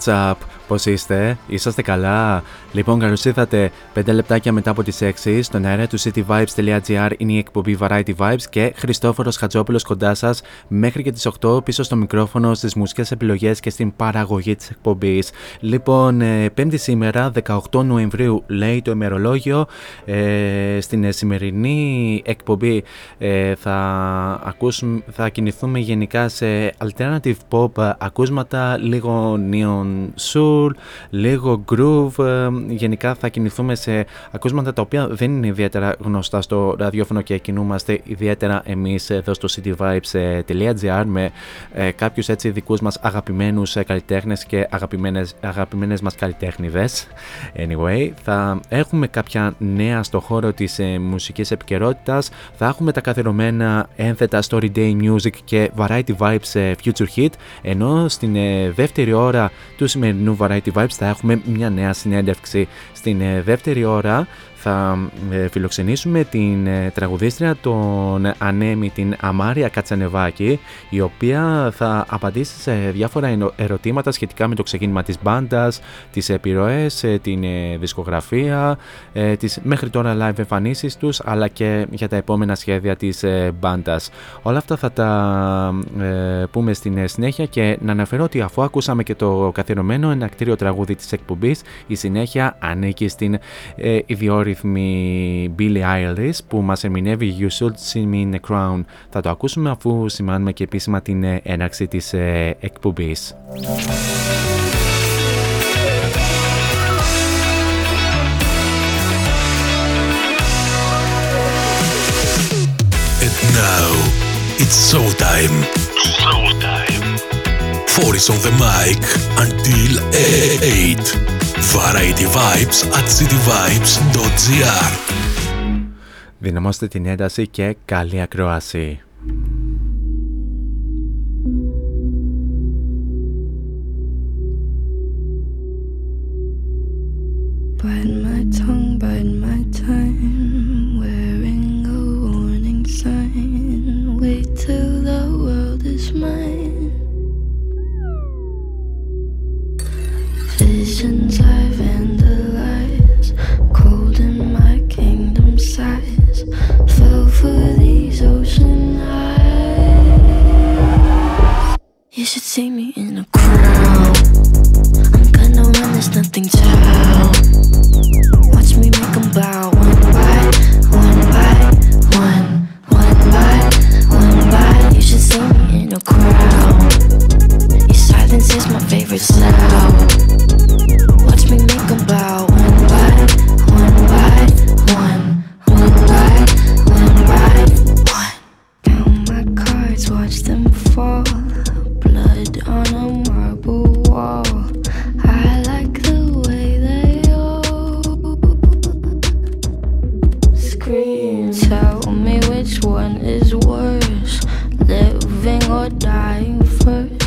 that's uh, up? Πώς είστε, είσαστε καλά; Λοιπόν, καλώς ήρθατε 5 λεπτάκια μετά από τις 6 στον αέρα του cityvibes.gr είναι η εκπομπή Variety Vibes και Χριστόφορος Χατζόπουλος κοντά σας μέχρι και τις 8 πίσω στο μικρόφωνο, στις μουσικές επιλογές και στην παραγωγή της εκπομπής. Λοιπόν, ε, Πέμπτη σήμερα, 18 Νοεμβρίου, λέει το ημερολόγιο. Ε, στην ε, σημερινή εκπομπή ε, θα, ακούσουμε, θα κινηθούμε γενικά σε alternative pop ακούσματα, λίγο neon soul, λίγο groove. ε, γενικά θα κινηθούμε σε ακούσματα τα οποία δεν είναι ιδιαίτερα γνωστά στο ραδιόφωνο και κινούμαστε ιδιαίτερα εμείς εδώ στο cityvibes.gr με ε, κάποιους έτσι δικούς μας αγαπημένους ε, καλλιτέχνες και αγαπημένες, αγαπημένες μας καλλιτέχνηδες. Anyway, θα έχουμε κάποια νέα στο χώρο της ε, μουσικής επικαιρότητας. Θα έχουμε τα καθερωμένα ένθετα Story Day Music και Variety Vibes ε, Future Hit, ενώ στην ε, δεύτερη ώρα του σημερινού Variety Vibes θα έχουμε μια νέα συνέντευξη. Στην ε, δεύτερη ώρα θα ε, φιλοξενήσουμε την ε, τραγουδίστρια των Ανέμι, την Αμάρια Κατσανεβάκη, η οποία θα απαντήσει σε διάφορα ενο- ερωτήματα σχετικά με το ξεκίνημα της μπάντας, τις επιρροές, ε, την ε, δισκογραφία, ε, τις μέχρι τώρα live εμφανίσεις τους, αλλά και για τα επόμενα σχέδια της ε, μπάντας. Όλα αυτά θα τα ε, πούμε στην ε, συνέχεια και να αναφέρω ότι αφού ακούσαμε και το καθιερωμένο ενακτήριο τραγούδι της εκπομπής, η συνέχεια ανήκει στην ε, ιδιόρυθμη Billie Eilish που μας ερμηνεύει You Should See Me in a Crown. Θα το ακούσουμε αφού σημάνουμε και επίσημα την ε, έναρξη της ε, εκπομπής. And now it's showtime. Showtime. Four is on the mic until 8. Variety Vibes at cityvibes.gr Δυναμώστε την ένταση και καλή ακρόαση. Bite my tongue, bite my time, wearing a warning sign. Wait till the world is mine. visions I vandalize, cold in my kingdom size, fell for these ocean eyes. You should see me in a crowd. I'm gonna nothing. Watch me bow one by one by one, one by one by. You should see me in a crowd. Dance is my favorite sound. Watch me make them bow one by one by one, one by one by one. Count my cards, watch them fall. Blood on a marble wall. I like the way they all scream. Tell me which one is worse, living or dying first.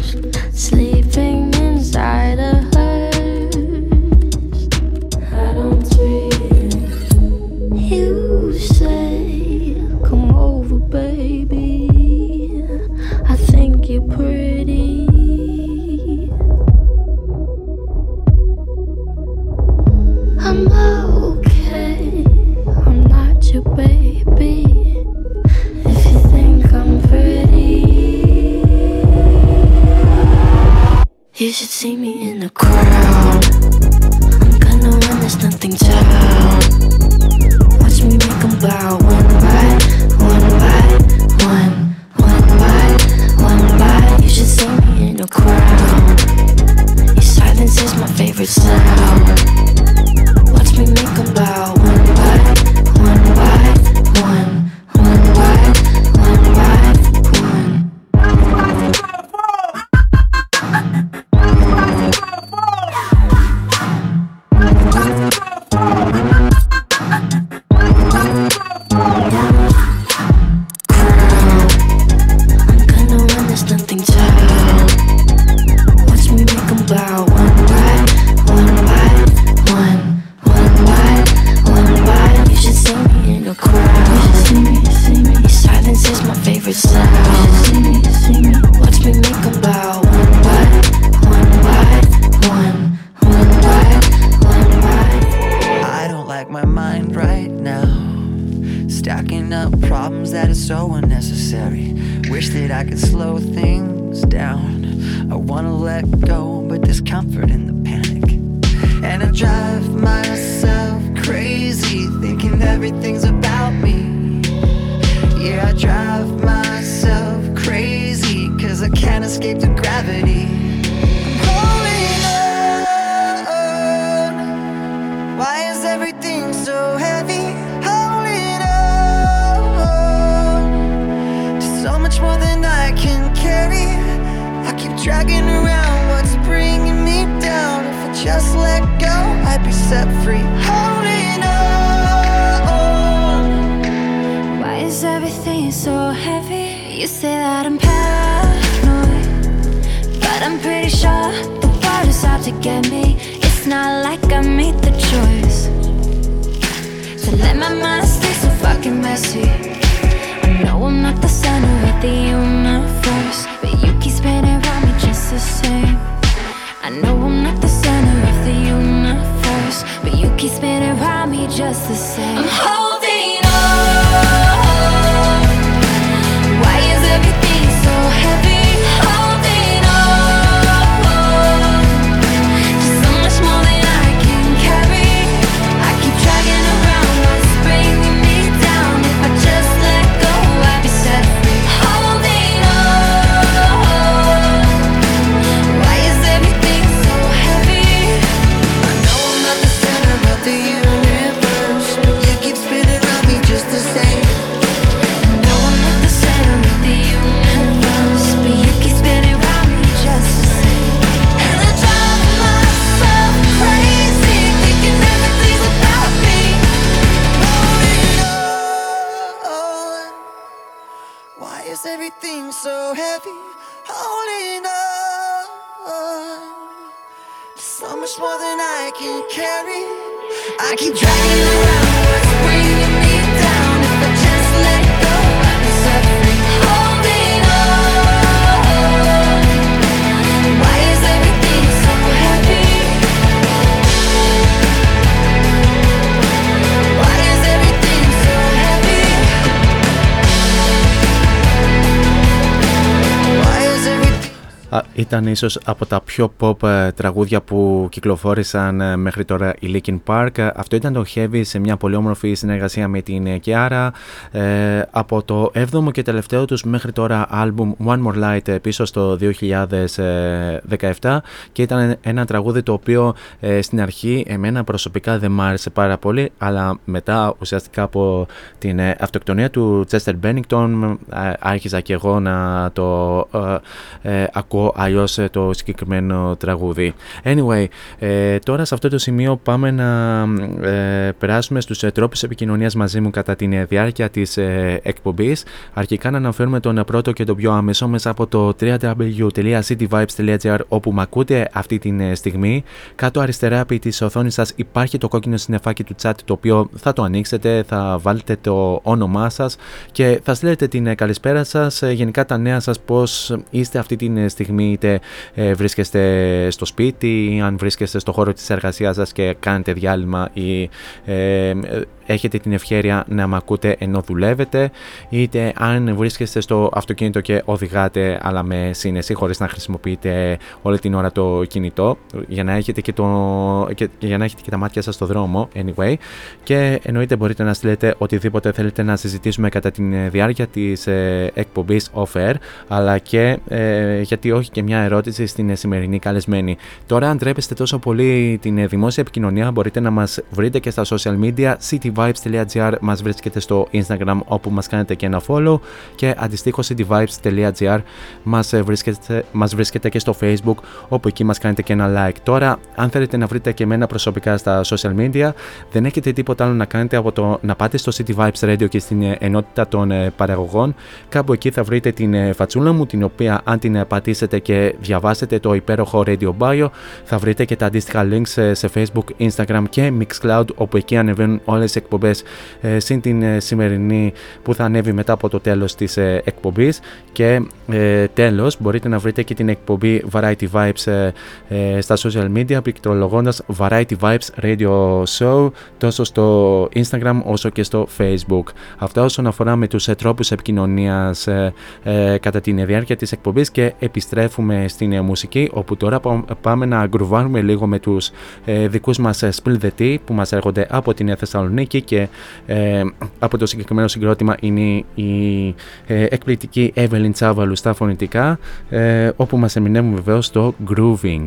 You should see me in the crowd. I'm gonna run, there's nothing to Watch me make them bow. Ήταν ίσως από τα πιο pop ε, τραγούδια που κυκλοφόρησαν ε, μέχρι τώρα η Linkin Park. Ε, Αυτό ήταν το Heavy σε μια πολύ όμορφη συνεργασία με την Kiara. Ε, από το 7ο και τελευταίο τους μέχρι τώρα άλμπουμ One More Light ε, πίσω στο 2017 και ήταν ένα τραγούδι το οποίο ε, στην αρχή εμένα προσωπικά δεν μ' άρεσε πάρα πολύ αλλά μετά ουσιαστικά από την ε, αυτοκτονία του Chester Bennington ε, άρχισα και εγώ να το ε, ε, ακούω αλλιώς το συγκεκριμένο τραγούδι. Anyway, ε, τώρα σε αυτό το σημείο πάμε να ε, περάσουμε στους ε, τρόπους επικοινωνίας μαζί μου κατά τη διάρκεια της ε, εκπομπής. Αρχικά να αναφέρουμε τον πρώτο και τον πιο άμεσο μέσα από το www.cityvibes.gr όπου με ακούτε αυτή τη στιγμή. Κάτω αριστερά επί της οθόνης σας υπάρχει το κόκκινο συννεφάκι του chat το οποίο θα το ανοίξετε, θα βάλετε το όνομά σας και θα στείλετε την ε, καλησπέρα σας, ε, γενικά τα νέα σας πώς είστε αυτή τη στιγμή είτε ε, βρίσκεστε στο σπίτι ή αν βρίσκεστε στο χώρο της εργασίας σας και κάνετε διάλειμμα ή ε, έχετε την ευχαίρεια να με ακούτε ενώ δουλεύετε είτε αν βρίσκεστε στο αυτοκίνητο και οδηγάτε αλλά με σύνεση χωρίς να χρησιμοποιείτε όλη την ώρα το κινητό για να έχετε και, το, και, για να έχετε και τα μάτια σας στο δρόμο anyway και εννοείται μπορείτε να στείλετε οτιδήποτε θέλετε να συζητήσουμε κατά τη διάρκεια της ε, εκπομπής off-air αλλά και ε, γιατί όχι και μια ερώτηση στην σημερινή καλεσμένη. Τώρα αν τρέπεστε τόσο πολύ την δημόσια επικοινωνία μπορείτε να μας βρείτε και στα social media cityvibes.gr μας βρίσκεται στο Instagram όπου μας κάνετε και ένα follow και αντιστοίχως cityvibes.gr μας βρίσκεται, μας βρίσκεται και στο Facebook όπου εκεί μας κάνετε και ένα like. Τώρα αν θέλετε να βρείτε και εμένα προσωπικά στα social media δεν έχετε τίποτα άλλο να κάνετε από το να πάτε στο City Vibes Radio και στην ενότητα των παραγωγών κάπου εκεί θα βρείτε την φατσούλα μου την οποία αν την πατήσετε και διαβάσετε το υπέροχο Radio Bio θα βρείτε και τα αντίστοιχα links σε Facebook, Instagram και Mixcloud όπου εκεί ανεβαίνουν όλες οι εκπομπές ε, συν την ε, σημερινή που θα ανέβει μετά από το τέλος της ε, εκπομπής και ε, τέλος μπορείτε να βρείτε και την εκπομπή Variety Vibes ε, ε, στα social media πληκτρολογώντας Variety Vibes Radio Show τόσο στο Instagram όσο και στο Facebook. Αυτά όσον αφορά με τους τρόπους επικοινωνίας κατά την διάρκεια της εκπομπής και επιστρέφουμε στην μουσική όπου τώρα πάμε να γκρουβάρουμε λίγο με τους ε, δικούς μας Spill the Tea που μας έρχονται από την Θεσσαλονίκη και ε, από το συγκεκριμένο συγκρότημα είναι η ε, εκπληκτική Evelyn Τσάβαλου στα φωνητικά ε, όπου μας εμεινεύουν βεβαίως το Grooving.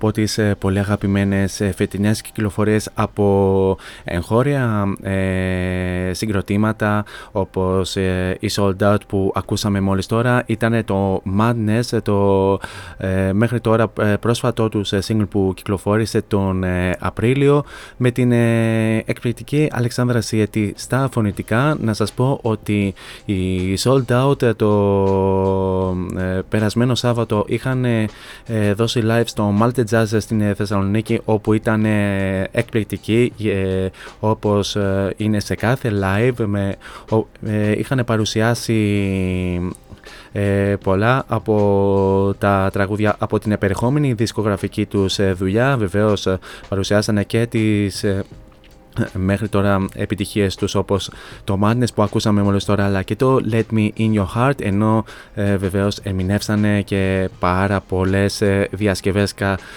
Από τις ε, πολύ αγαπημένες ε, φετινές κυκλοφορίες από εγχώρια ε, συγκροτήματα όπως ε, η Sold Out που ακούσαμε μόλις τώρα. Ήταν το Madness το μέχρι τώρα πρόσφατό τους single που κυκλοφόρησε τον Απρίλιο με την εκπληκτική Αλεξάνδρα Σιετή στα φωνητικά. Να σας πω ότι η Sold Out το περασμένο Σάββατο είχαν δώσει live στο Malte Jazz στην Θεσσαλονίκη όπου ήταν εκπληκτική όπως είναι σε κάθε live με, είχαν παρουσιάσει πολλά από τα τραγούδια από την επερχόμενη δισκογραφική τους δουλειά. Βεβαίως παρουσιάσανε και τις μέχρι τώρα επιτυχίες τους όπως το Madness που ακούσαμε μόλις τώρα αλλά και το Let Me In Your Heart ενώ ε, βεβαίως ερμηνεύσανε και πάρα πολλές ε, διασκευές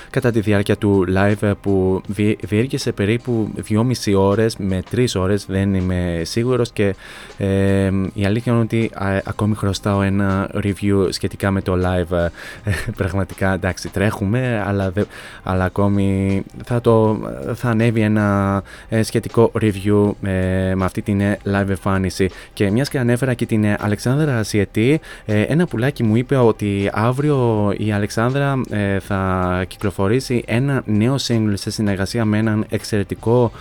κατά τη διάρκεια του live που διήρκησε περίπου 2,5 ώρες με 3 ώρες δεν είμαι σίγουρος και ε, η αλήθεια είναι ότι ακόμη χρωστάω ένα review σχετικά με το live. Ε, πραγματικά εντάξει τρέχουμε αλλά, αλλά ακόμη θα, το, θα ανέβει ένα σχετικό review ε, με αυτή την ε, live εμφάνιση. Και μιας και ανέφερα και την ε, Αλεξάνδρα Ασιετή, ένα πουλάκι μου είπε ότι αύριο η Αλεξάνδρα θα κυκλοφορήσει ένα νέο single σε συνεργασία με έναν εξαιρετικό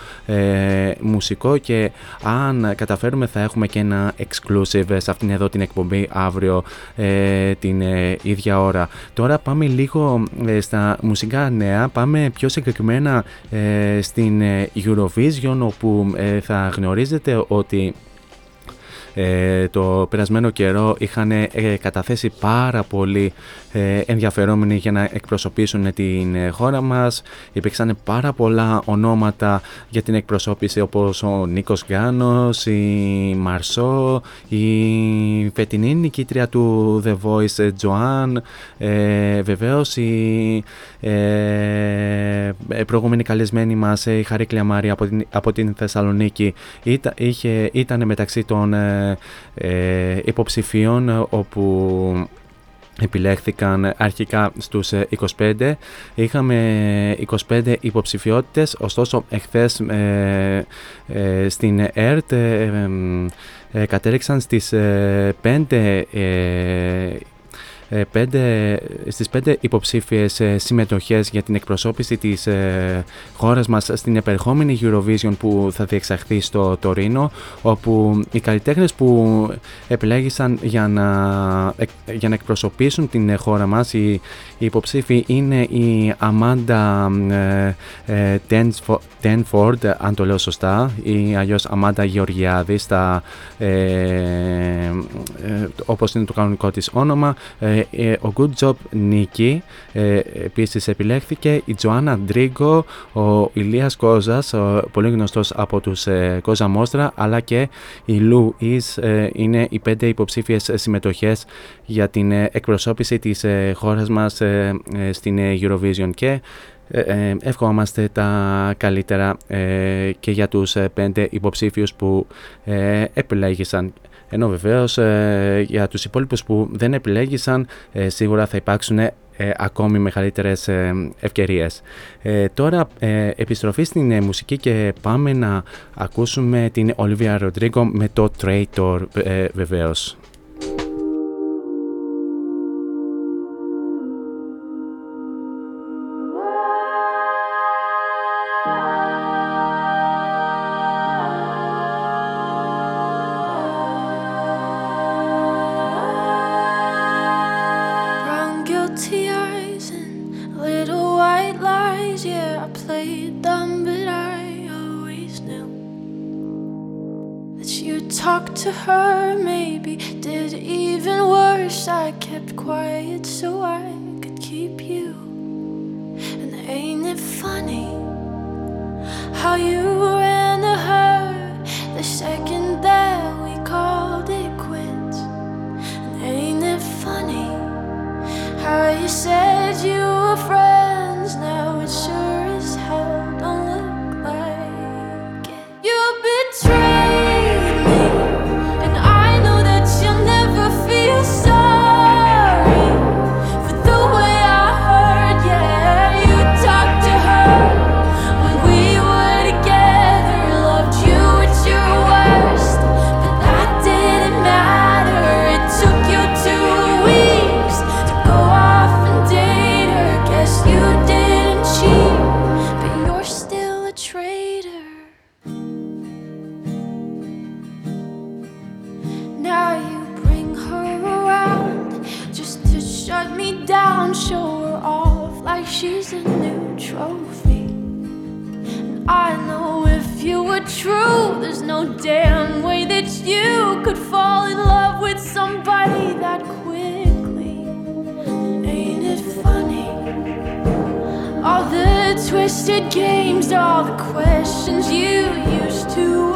μουσικό και αν καταφέρουμε θα έχουμε και ένα exclusive σε αυτήν εδώ την εκπομπή αύριο την ίδια ώρα. Τώρα πάμε λίγο στα μουσικά νέα, πάμε πιο συγκεκριμένα στην Eurovision όπου ε, θα γνωρίζετε ότι ε, το περασμένο καιρό είχαν ε, καταθέσει πάρα πολύ ε, ενδιαφερόμενοι για να εκπροσωπήσουν την ε, χώρα μας. Υπήρξαν πάρα πολλά ονόματα για την εκπροσώπηση όπως ο Νίκος Γκάνος, η Μαρσό, η φετινή νικήτρια του The Voice Joan, ε, βεβαίως η ε, προηγούμενη καλεσμένη μας η Χαρίκλια Μάρια από την, από την Θεσσαλονίκη ήταν, είχε, ήταν μεταξύ των ε, υποψηφίων όπου επιλέχθηκαν αρχικά στους 25 ε, είχαμε 25 υποψηφιότητες. Ωστόσο εχθές ε, ε, στην ΕΡΤ ε, κατέληξαν στις 5 ε, πέντε, στις πέντε υποψήφιες ε, συμμετοχές για την εκπροσώπηση της ε, χώρας μας στην επερχόμενη Eurovision που θα διεξαχθεί στο Τωρίνο όπου οι καλλιτέχνες που επιλέγησαν για να, για να εκπροσωπήσουν την χώρα μας οι, οι υποψήφοι είναι η Αμάντα Τένφορντ αν το λέω σωστά ή αλλιώς Αμάντα Γεωργιάδης στα, όπως είναι το κανονικό της όνομα ε, ο Good Job Νίκη ε, επίσης επιλέχθηκε, η Τζοάννα Ντρίγκο, ο Ηλίας Κόζας, πολύ γνωστός από τους ε, Κόζα Μόστρα, αλλά και η Λου Ις είναι οι πέντε υποψήφιες συμμετοχές για την εκπροσώπηση της χώρας μας στην Eurovision και ευχόμαστε τα καλύτερα και για τους πέντε υποψήφιους που επιλέγησαν. Ενώ βεβαίως ε, για τους υπόλοιπους που δεν επιλέγησαν ε, σίγουρα θα υπάρξουν ε, ακόμη μεγαλύτερες ευκαιρίες. τώρα επιστροφή στην μουσική και πάμε να ακούσουμε την Ολίβια Ροντρίγκο με το Traitor βεβαίως. done, but I always knew that you talked to her, maybe did even worse. I kept quiet so I could keep you. And ain't it funny how you ran to her the second that we called it quits? And ain't it funny how you said you were afraid? twisted games, all the questions you used to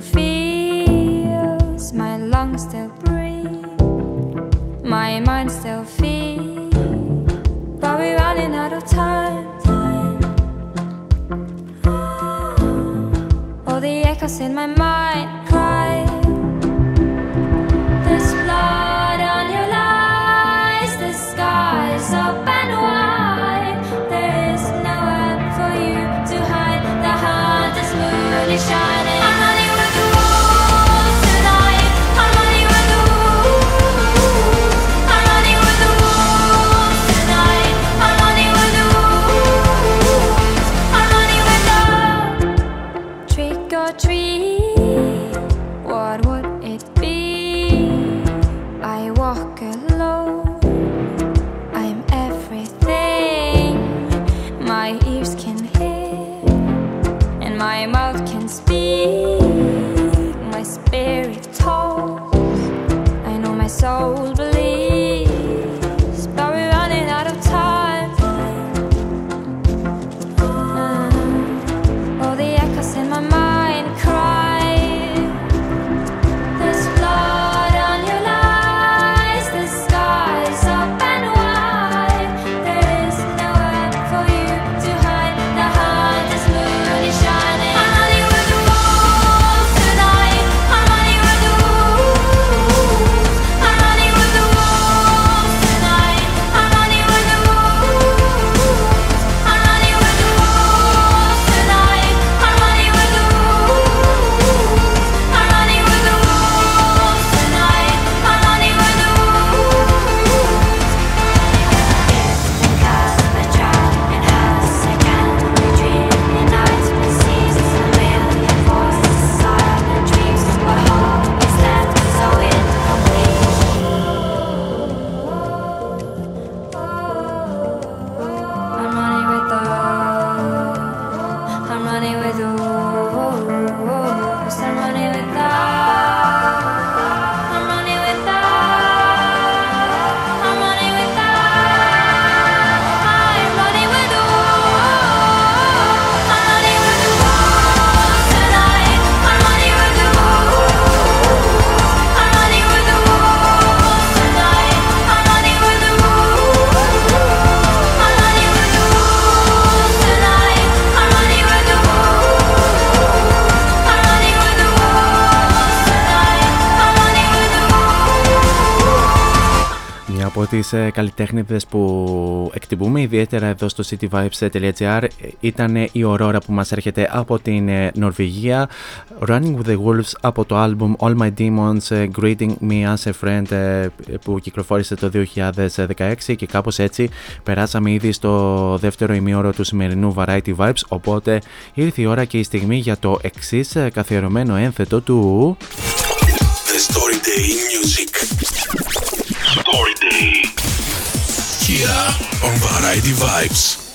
still feels, my lungs still breathe, my mind still feels. But we're running out of time. time. All the echoes in my mind. Τις ε, καλλιτέχνηδες που εκτιμούμε ιδιαίτερα εδώ στο cityvibes.gr ήταν η Aurora που μας έρχεται από την ε, Νορβηγία. Running with the Wolves από το album All My Demons ε, Greeting Me as a Friend που κυκλοφόρησε το 2016 και κάπως έτσι περάσαμε ήδη στο δεύτερο ημίωρο του σημερινού Variety Vibes. Οπότε ήρθε η ώρα και η στιγμή για το εξής καθιερωμένο ένθετο του hier und Variety Vibes.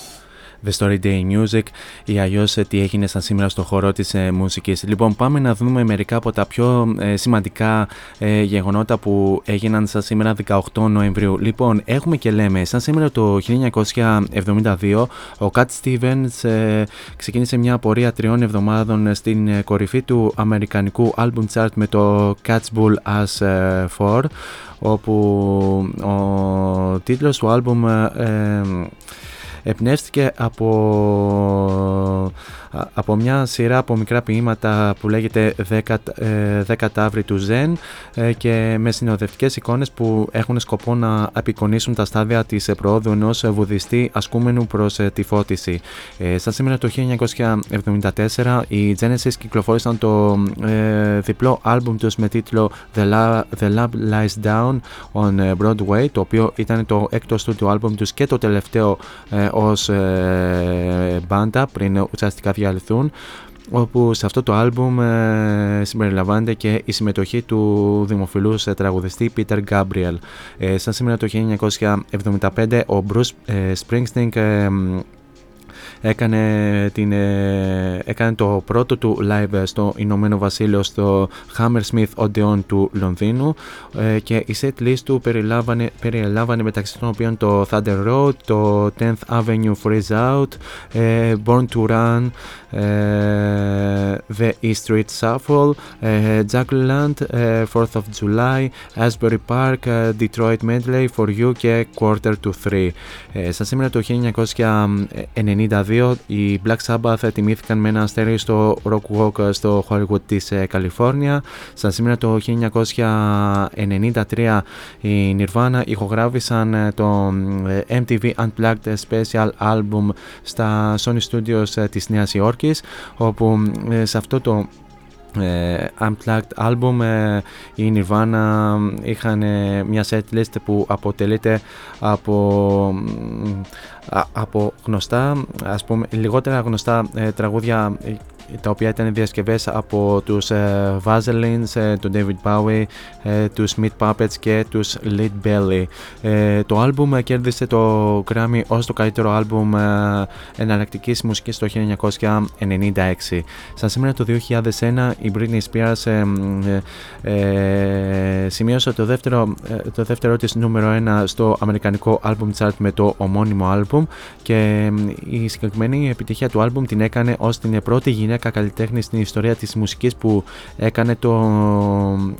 The Story Day Music ή αλλιώς ε, τι έγινε σαν σήμερα στο χώρο της ε, μουσικής. Λοιπόν, πάμε να δούμε μερικά από τα πιο ε, σημαντικά ε, γεγονότα που έγιναν σαν σήμερα 18 Νοεμβρίου. Λοιπόν, έχουμε και λέμε, σαν σήμερα το 1972, ο Cat Stevens ε, ξεκίνησε μια πορεία τριών εβδομάδων στην κορυφή του αμερικανικού album chart με το Cat's Bull as 4 όπου ο τίτλος του άλμπουμ ε, εμπνεύστηκε από από μια σειρά από μικρά ποίηματα που λέγεται 10, 10 ταύροι του Ζεν ε, και με συνοδευτικές εικόνες που έχουν σκοπό να απεικονίσουν τα στάδια της προόδου ενός βουδιστή ασκούμενου προς ε, τη φώτιση. Ε, σαν σήμερα το 1974 οι Genesis κυκλοφόρησαν το διπλό άλμπουμ τους με τίτλο The Love, The Love Lies Down on Broadway το οποίο ήταν το έκτος του άλμπουμ τους και το τελευταίο ως μπάντα πριν ουσιαστικά διαλυθούν όπου σε αυτό το άλμπουμ ε, συμπεριλαμβάνεται και η συμμετοχή του δημοφιλούς ε, τραγουδιστή Peter Gabriel. Ε, σαν σήμερα το 1975 ο Bruce ε, Springsteen ε, έκανε, την, ε, έκανε το πρώτο του live στο Ηνωμένο Βασίλειο στο Hammersmith Odeon του Λονδίνου ε, και η set list του περιλάμβανε, περιλάμβανε μεταξύ των οποίων το Thunder Road, το 10th Avenue Freeze Out, ε, Born to Run, The E Street Shuffle, Jackland, 4th of July, Asbury Park, Detroit Medley for You και Quarter to 3. Σαν σήμερα το 1992 οι Black Sabbath τιμήθηκαν με ένα αστέρι στο Rock Walk στο Hollywood της ε, Καλιφόρνια. Σαν σήμερα το 1993 οι Nirvana ηχογράφησαν ε, το ε, MTV Unplugged Special Album στα Sony Studios της Νέας Υόρκης όπου σε αυτό το ε, Unplugged Album ε, η Nirvana είχαν ε, μια setlist που αποτελείται από, από γνωστά ας πούμε λιγότερα γνωστά τραγούδια τα οποία ήταν διασκευές από τους ε, Vaselines, ε, τον David Bowie, ε, τους Meat Puppets και τους Lead Belly. Το άλμπουμ κέρδισε το Grammy ως το καλύτερο άλμπουμ εναλλακτικής μουσικής το 1996. Σαν σήμερα το 2001 η Britney Spears σημείωσε το δεύτερο, το δεύτερο της νούμερο 1 στο αμερικανικό album chart με το ομώνυμο άλμπουμ και η συγκεκριμένη επιτυχία του άλμπουμ την έκανε ως την πρώτη γυναίκα γυναίκα καλλιτέχνη στην ιστορία της μουσικής που έκανε το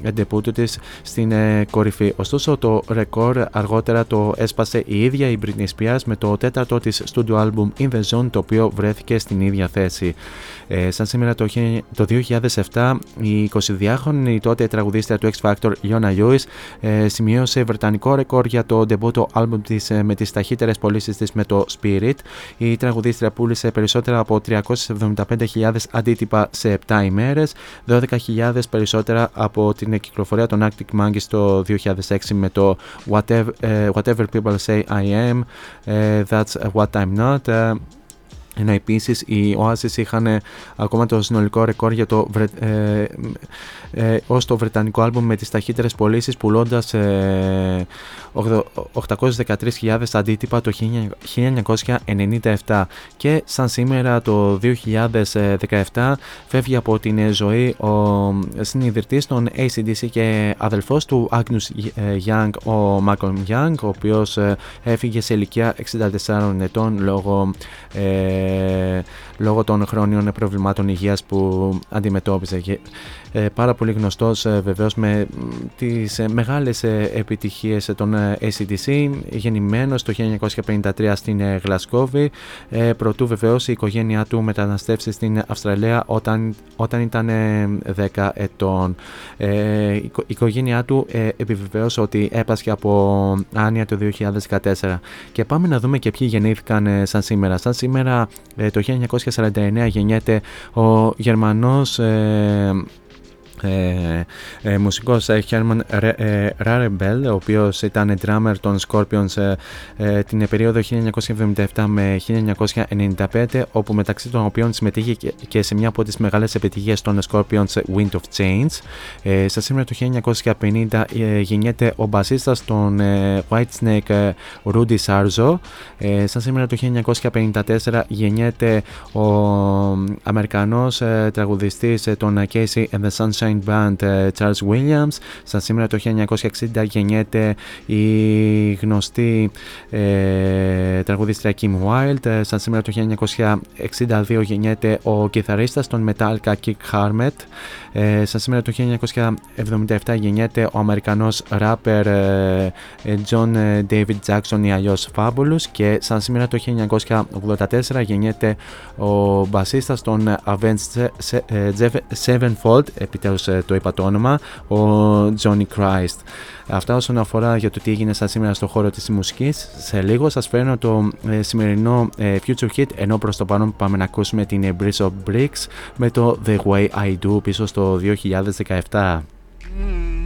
εντεπούτο της στην ε, κορυφή. Ωστόσο το ρεκόρ αργότερα το έσπασε η ίδια η Britney Spears με το τέταρτο της studio album In The Zone το οποίο βρέθηκε στην ίδια θέση. Ε, σαν σήμερα το, το 2007 η 22χρονη τότε τραγουδίστρια του X Factor Yona Lewis ε, σημείωσε βρετανικό ρεκόρ για το ντεμπούτο album της ε, με τις ταχύτερες πωλήσεις της με το Spirit. Η τραγουδίστρια πούλησε περισσότερα από 375.000 αντίτυπα σε 7 ημέρες, 12.000 περισσότερα από την κυκλοφορία των Arctic Monkeys το 2006 με το Whatever, uh, whatever People Say I Am, uh, That's What I'm Not, uh, ενώ επίσης οι Oasis είχαν ακόμα το συνολικό ρεκόρ για το, ε, ε, ως το βρετανικό άλμπουμ με τις ταχύτερες πωλήσεις πουλώντας ε, 813.000 αντίτυπα το 1997 και σαν σήμερα το 2017 φεύγει από την ζωή ο συνειδητής των ACDC και αδελφός του Agnes Young ο Malcolm Young ο οποίος ε, έφυγε σε ηλικία 64 ετών λόγω ε, λόγω των χρόνιων προβλημάτων υγείας που αντιμετώπιζε. πάρα πολύ γνωστός βεβαίως με τις μεγάλες επιτυχίες των ACDC, γεννημένος το 1953 στην Γλασκόβη, προτού βεβαίως η οικογένειά του μεταναστεύσει στην Αυστραλία όταν, όταν ήταν 10 ετών. η οικογένειά του επιβεβαίωσε ότι έπασχε από άνοια το 2014. Και πάμε να δούμε και ποιοι γεννήθηκαν σαν σήμερα. Σαν σήμερα το 1949 γεννιέται ο Γερμανός ε, ε, μουσικός ε, Herman Rarebell ο οποίος ήταν drummer των Scorpions ε, την περίοδο 1977 με 1995 όπου μεταξύ των οποίων συμμετείχε και σε μια από τις μεγάλες επιτυχίες των Scorpions Wind of Change. Ε, στα σήμερα το 1950 γεννιέται ο μπασίστας των Whitesnake Rudy Sarzo. Ε, στα σήμερα το 1954 γεννιέται ο Αμερικανός τραγουδιστής των Casey and the Sunshine Band ε, Charles Williams. Σαν σήμερα το 1960 γεννιέται η γνωστή ε, τραγουδίστρια Kim Wilde. Ε, σαν σήμερα το 1962 γεννιέται ο κιθαρίστας των Metallica Kick Harmet. Ε, σαν σήμερα το 1977 γεννιέται ο Αμερικανός ράπερ ε, John David Jackson ή αλλιώς Fabulous και σαν σήμερα το 1984 γεννιέται ο μπασίστας των Avenged Sevenfold, επιτέλους ε, το είπα το όνομα, ο Johnny Christ. Αυτά όσον αφορά για το τι έγινε στα σήμερα στο χώρο της μουσικής. Σε λίγο σας φέρνω το ε, σημερινό ε, Future Hit, ενώ προς το παρόν πάμε να ακούσουμε την Breeze of Bricks με το The Way I Do πίσω στο 2017. laid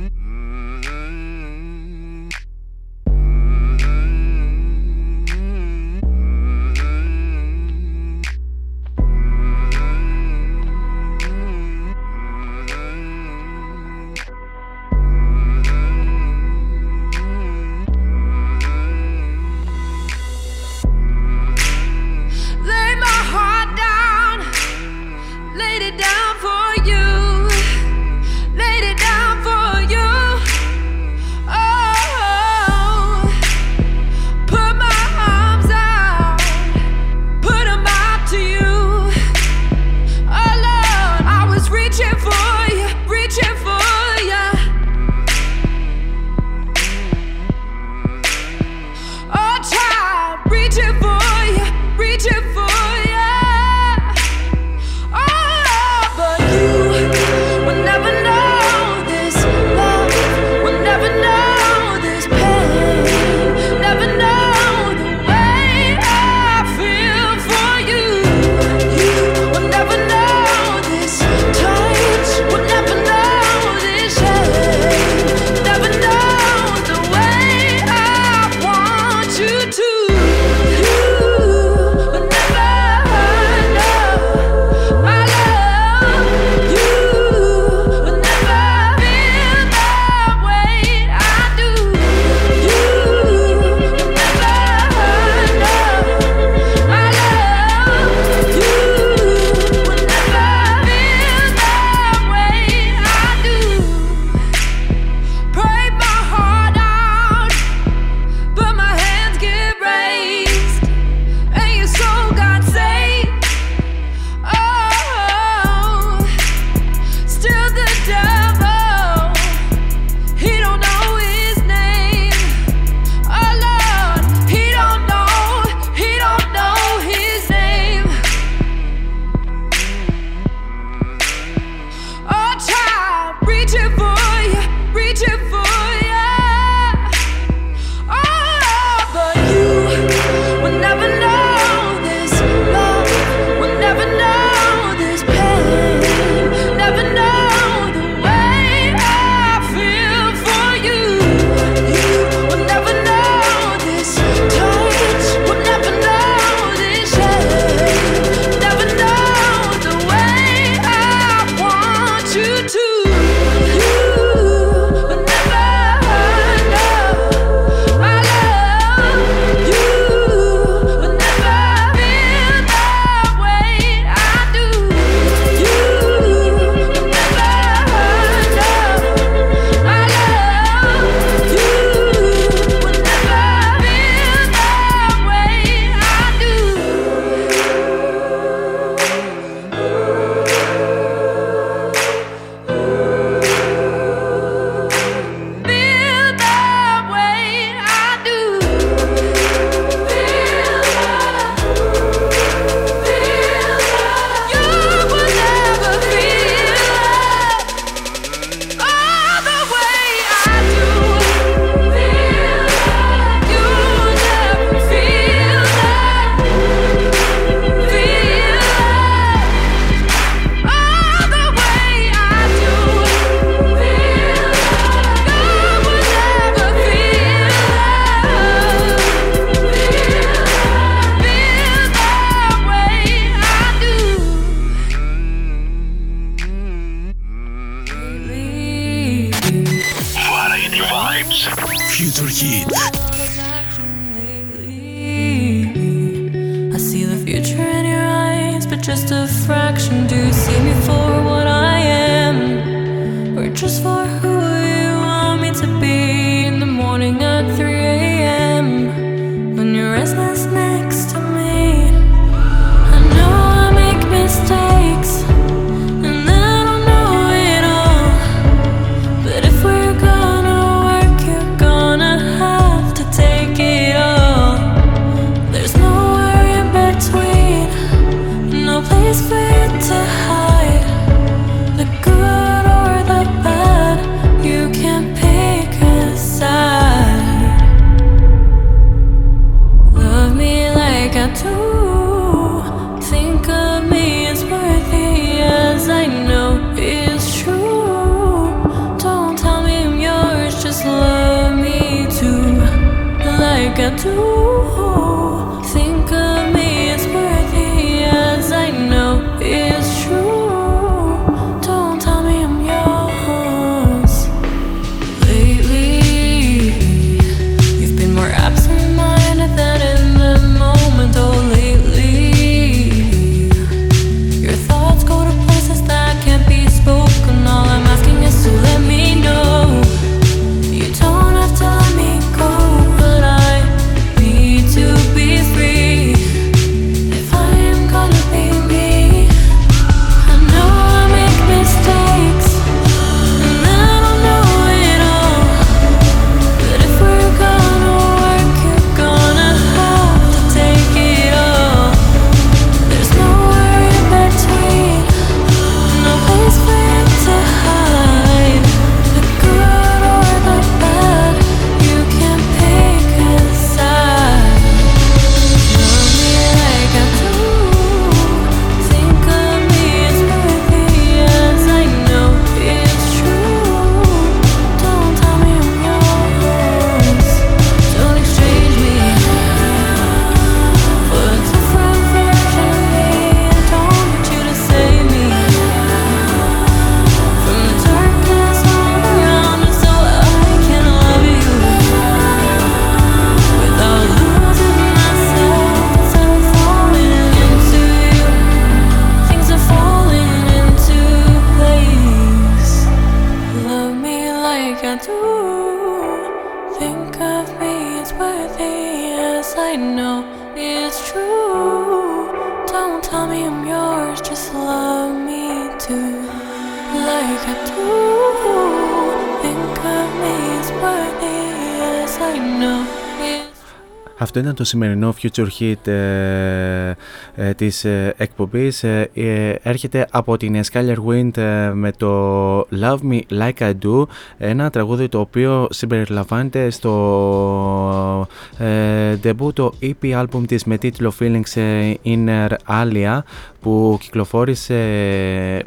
το σημερινό Future Hit ε, ε, της ε, εκπομπής. Ε, ε, έρχεται από την Skyler Wind ε, με το Love Me Like I Do, ένα τραγούδι το οποίο συμπεριλαμβάνεται στο ε, debut το EP album της με τίτλο Feelings ε, Inner Alia που κυκλοφόρησε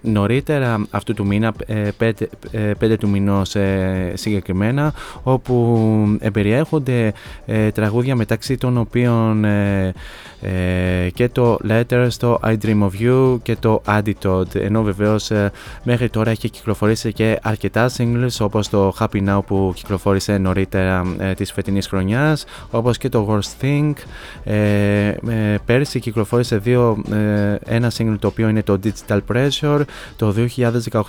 νωρίτερα αυτού του μήνα, 5 του μηνός ε, συγκεκριμένα, όπου εμπεριέχονται ε, τραγούδια μεταξύ των οποίων ε, ε, και το Letters, το I Dream of You και το Antidote, ενώ βεβαίως ε, μέχρι τώρα έχει κυκλοφορήσει και αρκετά singles όπως το Happy Now που κυκλοφόρησε νωρίτερα ε, της φετινής χρονιάς, όπως και το Worst Thing. Ε, ε, πέρσι κυκλοφόρησε δύο, ε, ένα single το οποίο είναι το Digital Pressure, το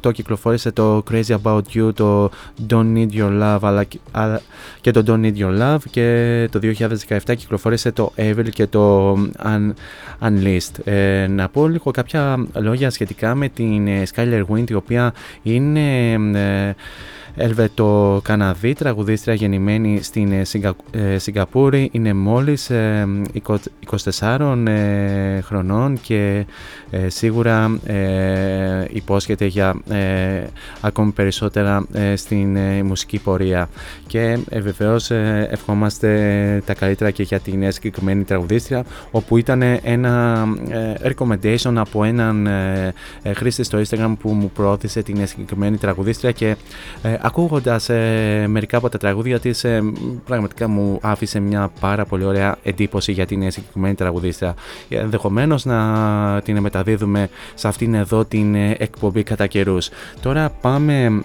2018 κυκλοφόρησε το Crazy About You, το Don't Need Your Love αλλά, αλλά, και το Don't Need Your Love και το 2017 κυκλοφόρησε το Evil και το Un, Unleashed. Ε, να πω λίγο κάποια λόγια σχετικά με την ε, Skyler Wind η οποία είναι ε, Ελβετο-Καναδή, τραγουδίστρια γεννημένη στην ε, Σιγκα, ε, Σιγκαπούρη, είναι μόλις ε, 24 ε, χρονών και ε, σίγουρα υπόσχεται για ακόμη περισσότερα στην μουσική πορεία. Και βεβαίως ευχόμαστε τα καλύτερα και για την συγκεκριμένη τραγουδίστρια όπου ήταν ένα recommendation από έναν χρήστη στο Instagram που μου προώθησε την συγκεκριμένη τραγουδίστρια και ακούγοντας ε, μερικά από τα τραγούδια της ε, πραγματικά μου άφησε μια πάρα πολύ ωραία εντύπωση για την συγκεκριμένη τραγουδίστρια. Ενδεχομένως να την μεταδίδουμε σε αυτήν εδώ την εκπομπή κατά καιρούς. Τώρα πάμε...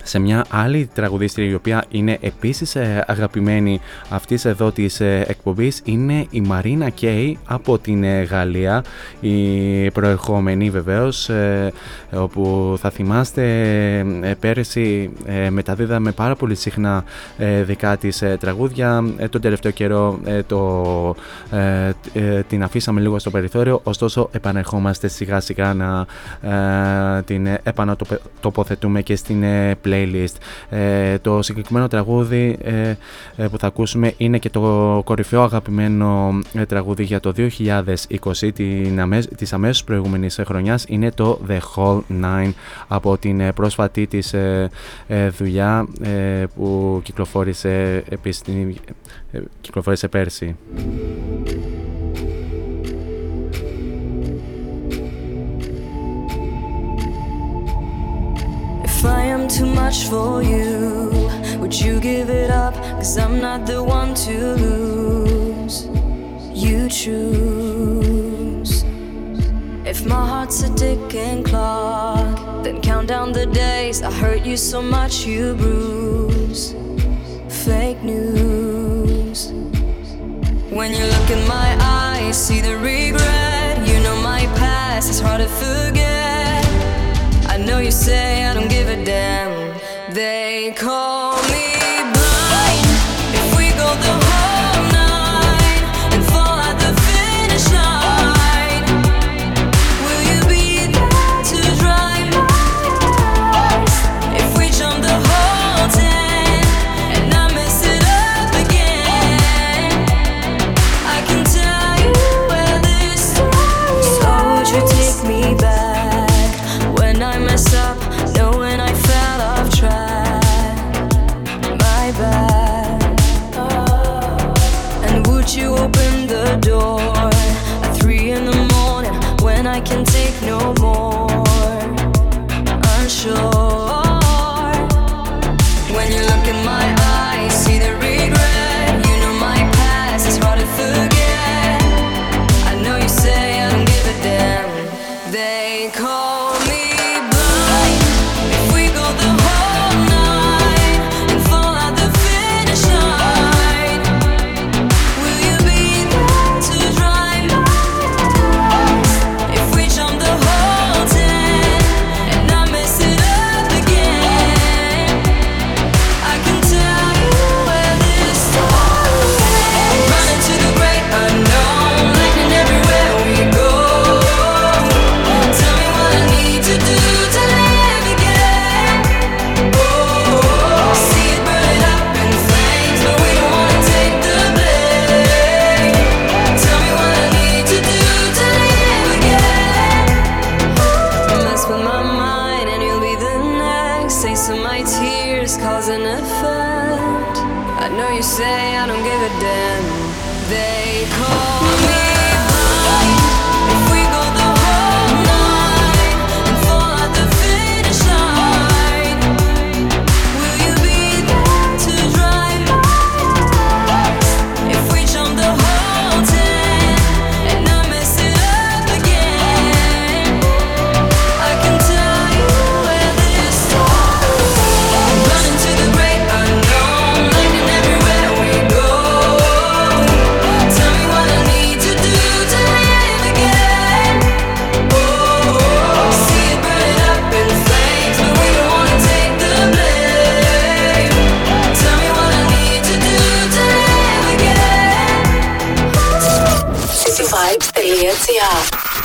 Ε, σε μια άλλη τραγουδίστρια η οποία είναι επίσης ε, αγαπημένη αυτής εδώ της ε, εκπομπής είναι η Μαρίνα Κέι από την ε, Γαλλία. Η προερχόμενη βεβαίως όπου θα θυμάστε πέρυσι μεταδίδαμε πάρα πολύ συχνά δικά της τραγούδια. Τον τελευταίο καιρό το, την αφήσαμε λίγο στο περιθώριο. Ωστόσο επανερχόμαστε σιγά σιγά να την επανατοποθετούμε και στην playlist. Ε, το συγκεκριμένο τραγούδι ε, ε, που θα ακούσουμε είναι και το κορυφαίο αγαπημένο τραγούδι για το 2020 την αμέσ, της αμέσως προηγούμενης χρονιάς είναι το The Whole Nine από την πρόσφατη της δουλειά που κυκλοφόρησε, επίσης, κυκλοφόρησε πέρσι. Too much for you, would you give it up? Cause I'm not the one to lose. You choose. If my heart's a ticking clock, then count down the days. I hurt you so much you bruise. Fake news. When you look in my eyes, see the regret. You know my past, it's hard to forget know you say I don't give a damn. They call me.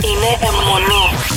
Είναι αιμονή.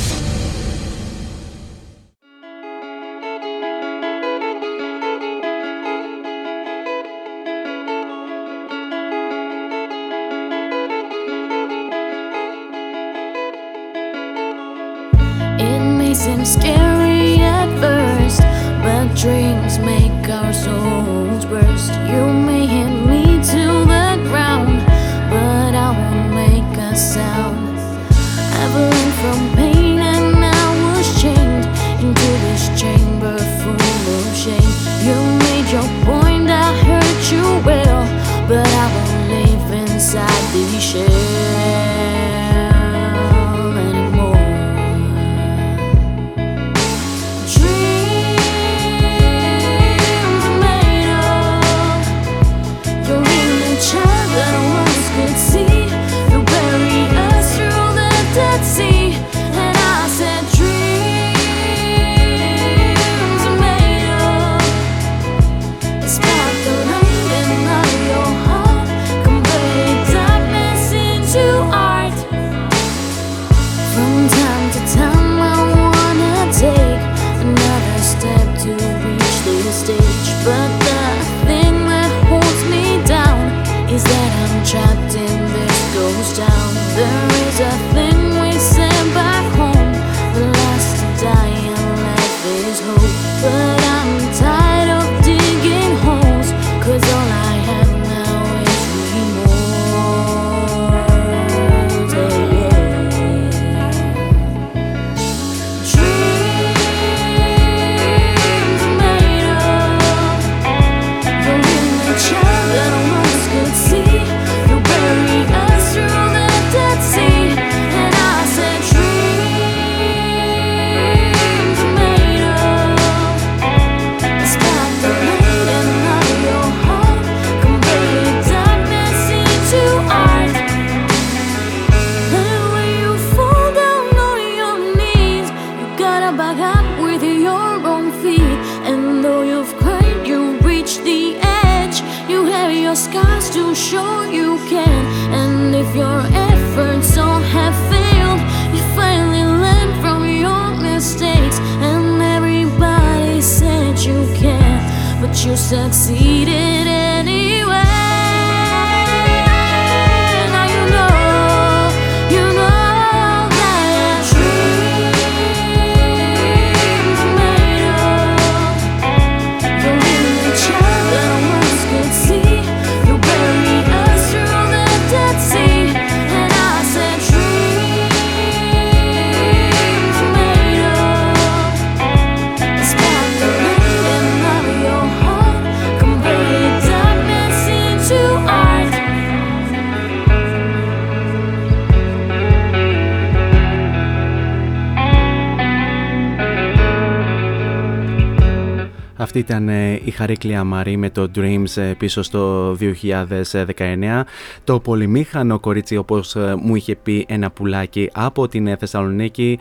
Χαρίκλια Μαρή με το Dreams ε, πίσω στο 2019. Το πολυμήχανο κορίτσι όπως ε, μου είχε πει ένα πουλάκι από την Θεσσαλονίκη,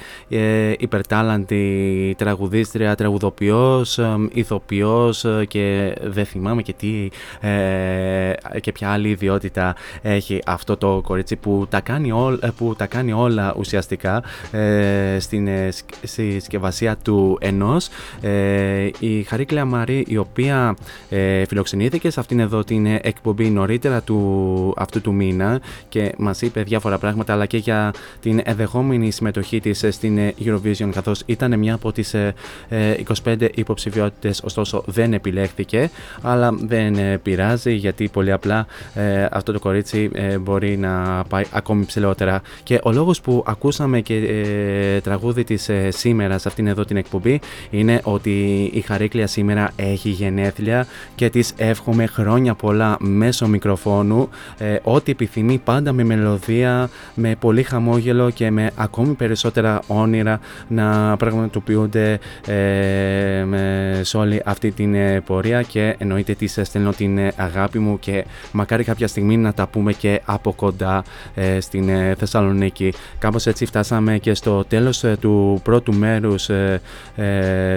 υπερτάλαντη τραγουδίστρια, τραγουδοποιός, ηθοποιός και δεν θυμάμαι και τι και ποια άλλη ιδιότητα έχει αυτό το κορίτσι που τα κάνει, που τα κάνει όλα ουσιαστικά στην συσκευασία του ενός. Η Χαρίκλια Μαρή η οποία ε, φιλοξενήθηκε σε αυτήν εδώ την εκπομπή νωρίτερα του, αυτού του μήνα και μας είπε διάφορα πράγματα αλλά και για την εδεχόμενη συμμετοχή της στην Eurovision καθώς ήταν μια από τις 25 ε, υποψηφιότητες ωστόσο δεν επιλέχθηκε αλλά δεν ε, πειράζει γιατί πολύ απλά ε, αυτό το κορίτσι μπορεί να πάει ακόμη ψηλότερα. Και ο λόγος που ακούσαμε και τραγούδι της σήμερα σε αυτήν εδώ την εκπομπή είναι ότι η Χαρίκλια σήμερα έχει γενέθλια και της εύχομαι χρόνια πολλά μέσω μικροφόνου ε, ό,τι επιθυμεί πάντα με μελωδία, με πολύ χαμόγελο και με ακόμη περισσότερα όνειρα να πραγματοποιούνται ε, με, σε όλη αυτή την ε, πορεία. Και εννοείται της στέλνω την ε, αγάπη μου και μακάρι κάποια στιγμή να τα πούμε και από κοντά στην Θεσσαλονίκη. Κάπως έτσι φτάσαμε και στο τέλος του πρώτου μέρους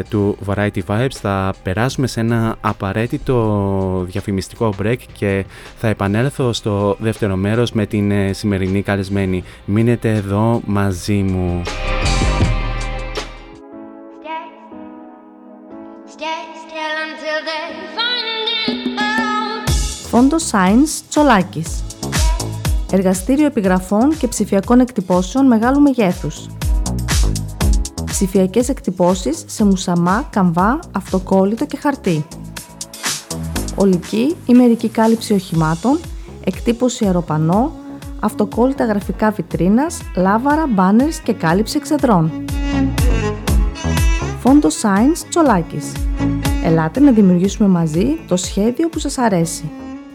του Variety Vibes. Θα περάσουμε σε ένα απαραίτητο διαφημιστικό break και θα επανέλθω στο δεύτερο μέρος με την ε, σημερινή καλεσμένη. Μείνετε εδώ μαζί μου. Φόντο Science Τσολάκης Εργαστήριο επιγραφών και ψηφιακών εκτυπώσεων μεγάλου μεγέθους ψηφιακές εκτυπώσεις σε μουσαμά, καμβά, αυτοκόλλητο και χαρτί. Ολική ή μερική κάλυψη οχημάτων, εκτύπωση αεροπανό, αυτοκόλλητα γραφικά βιτρίνας, λάβαρα, μπάνερς και κάλυψη εξεδρών. Φόντο Science Τσολάκης. Ελάτε να δημιουργήσουμε μαζί το σχέδιο που σας αρέσει.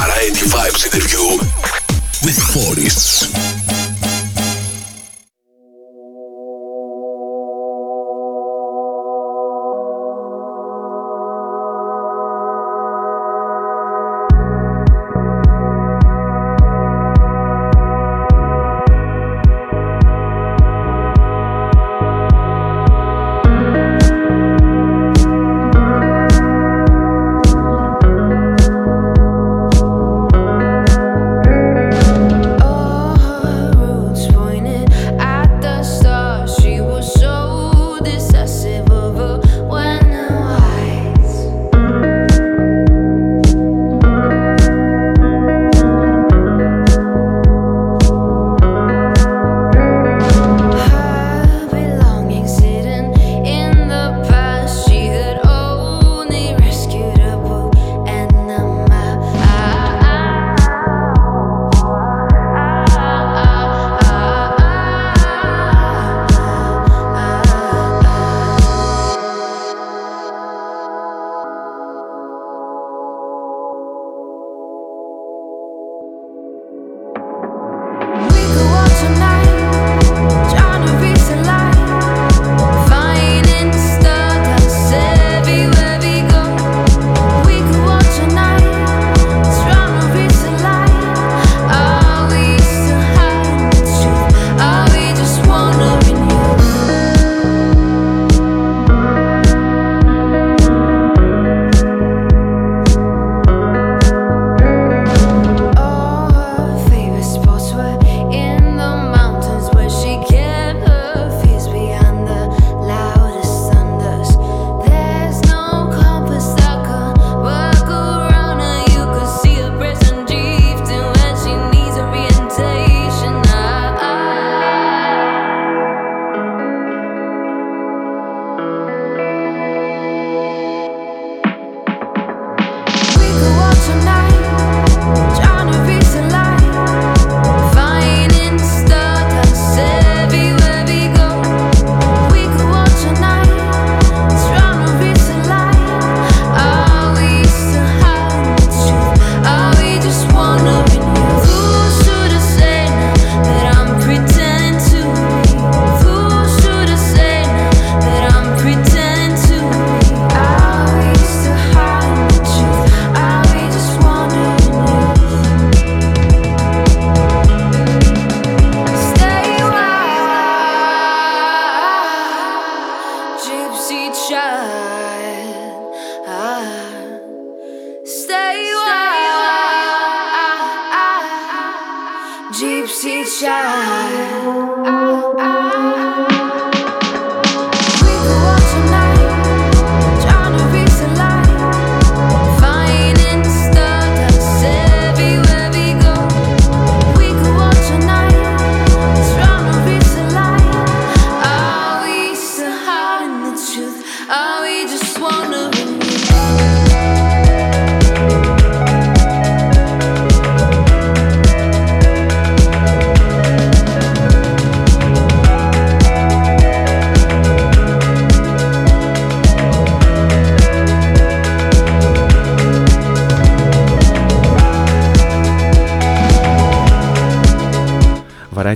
Variety Vibes interview with Forests.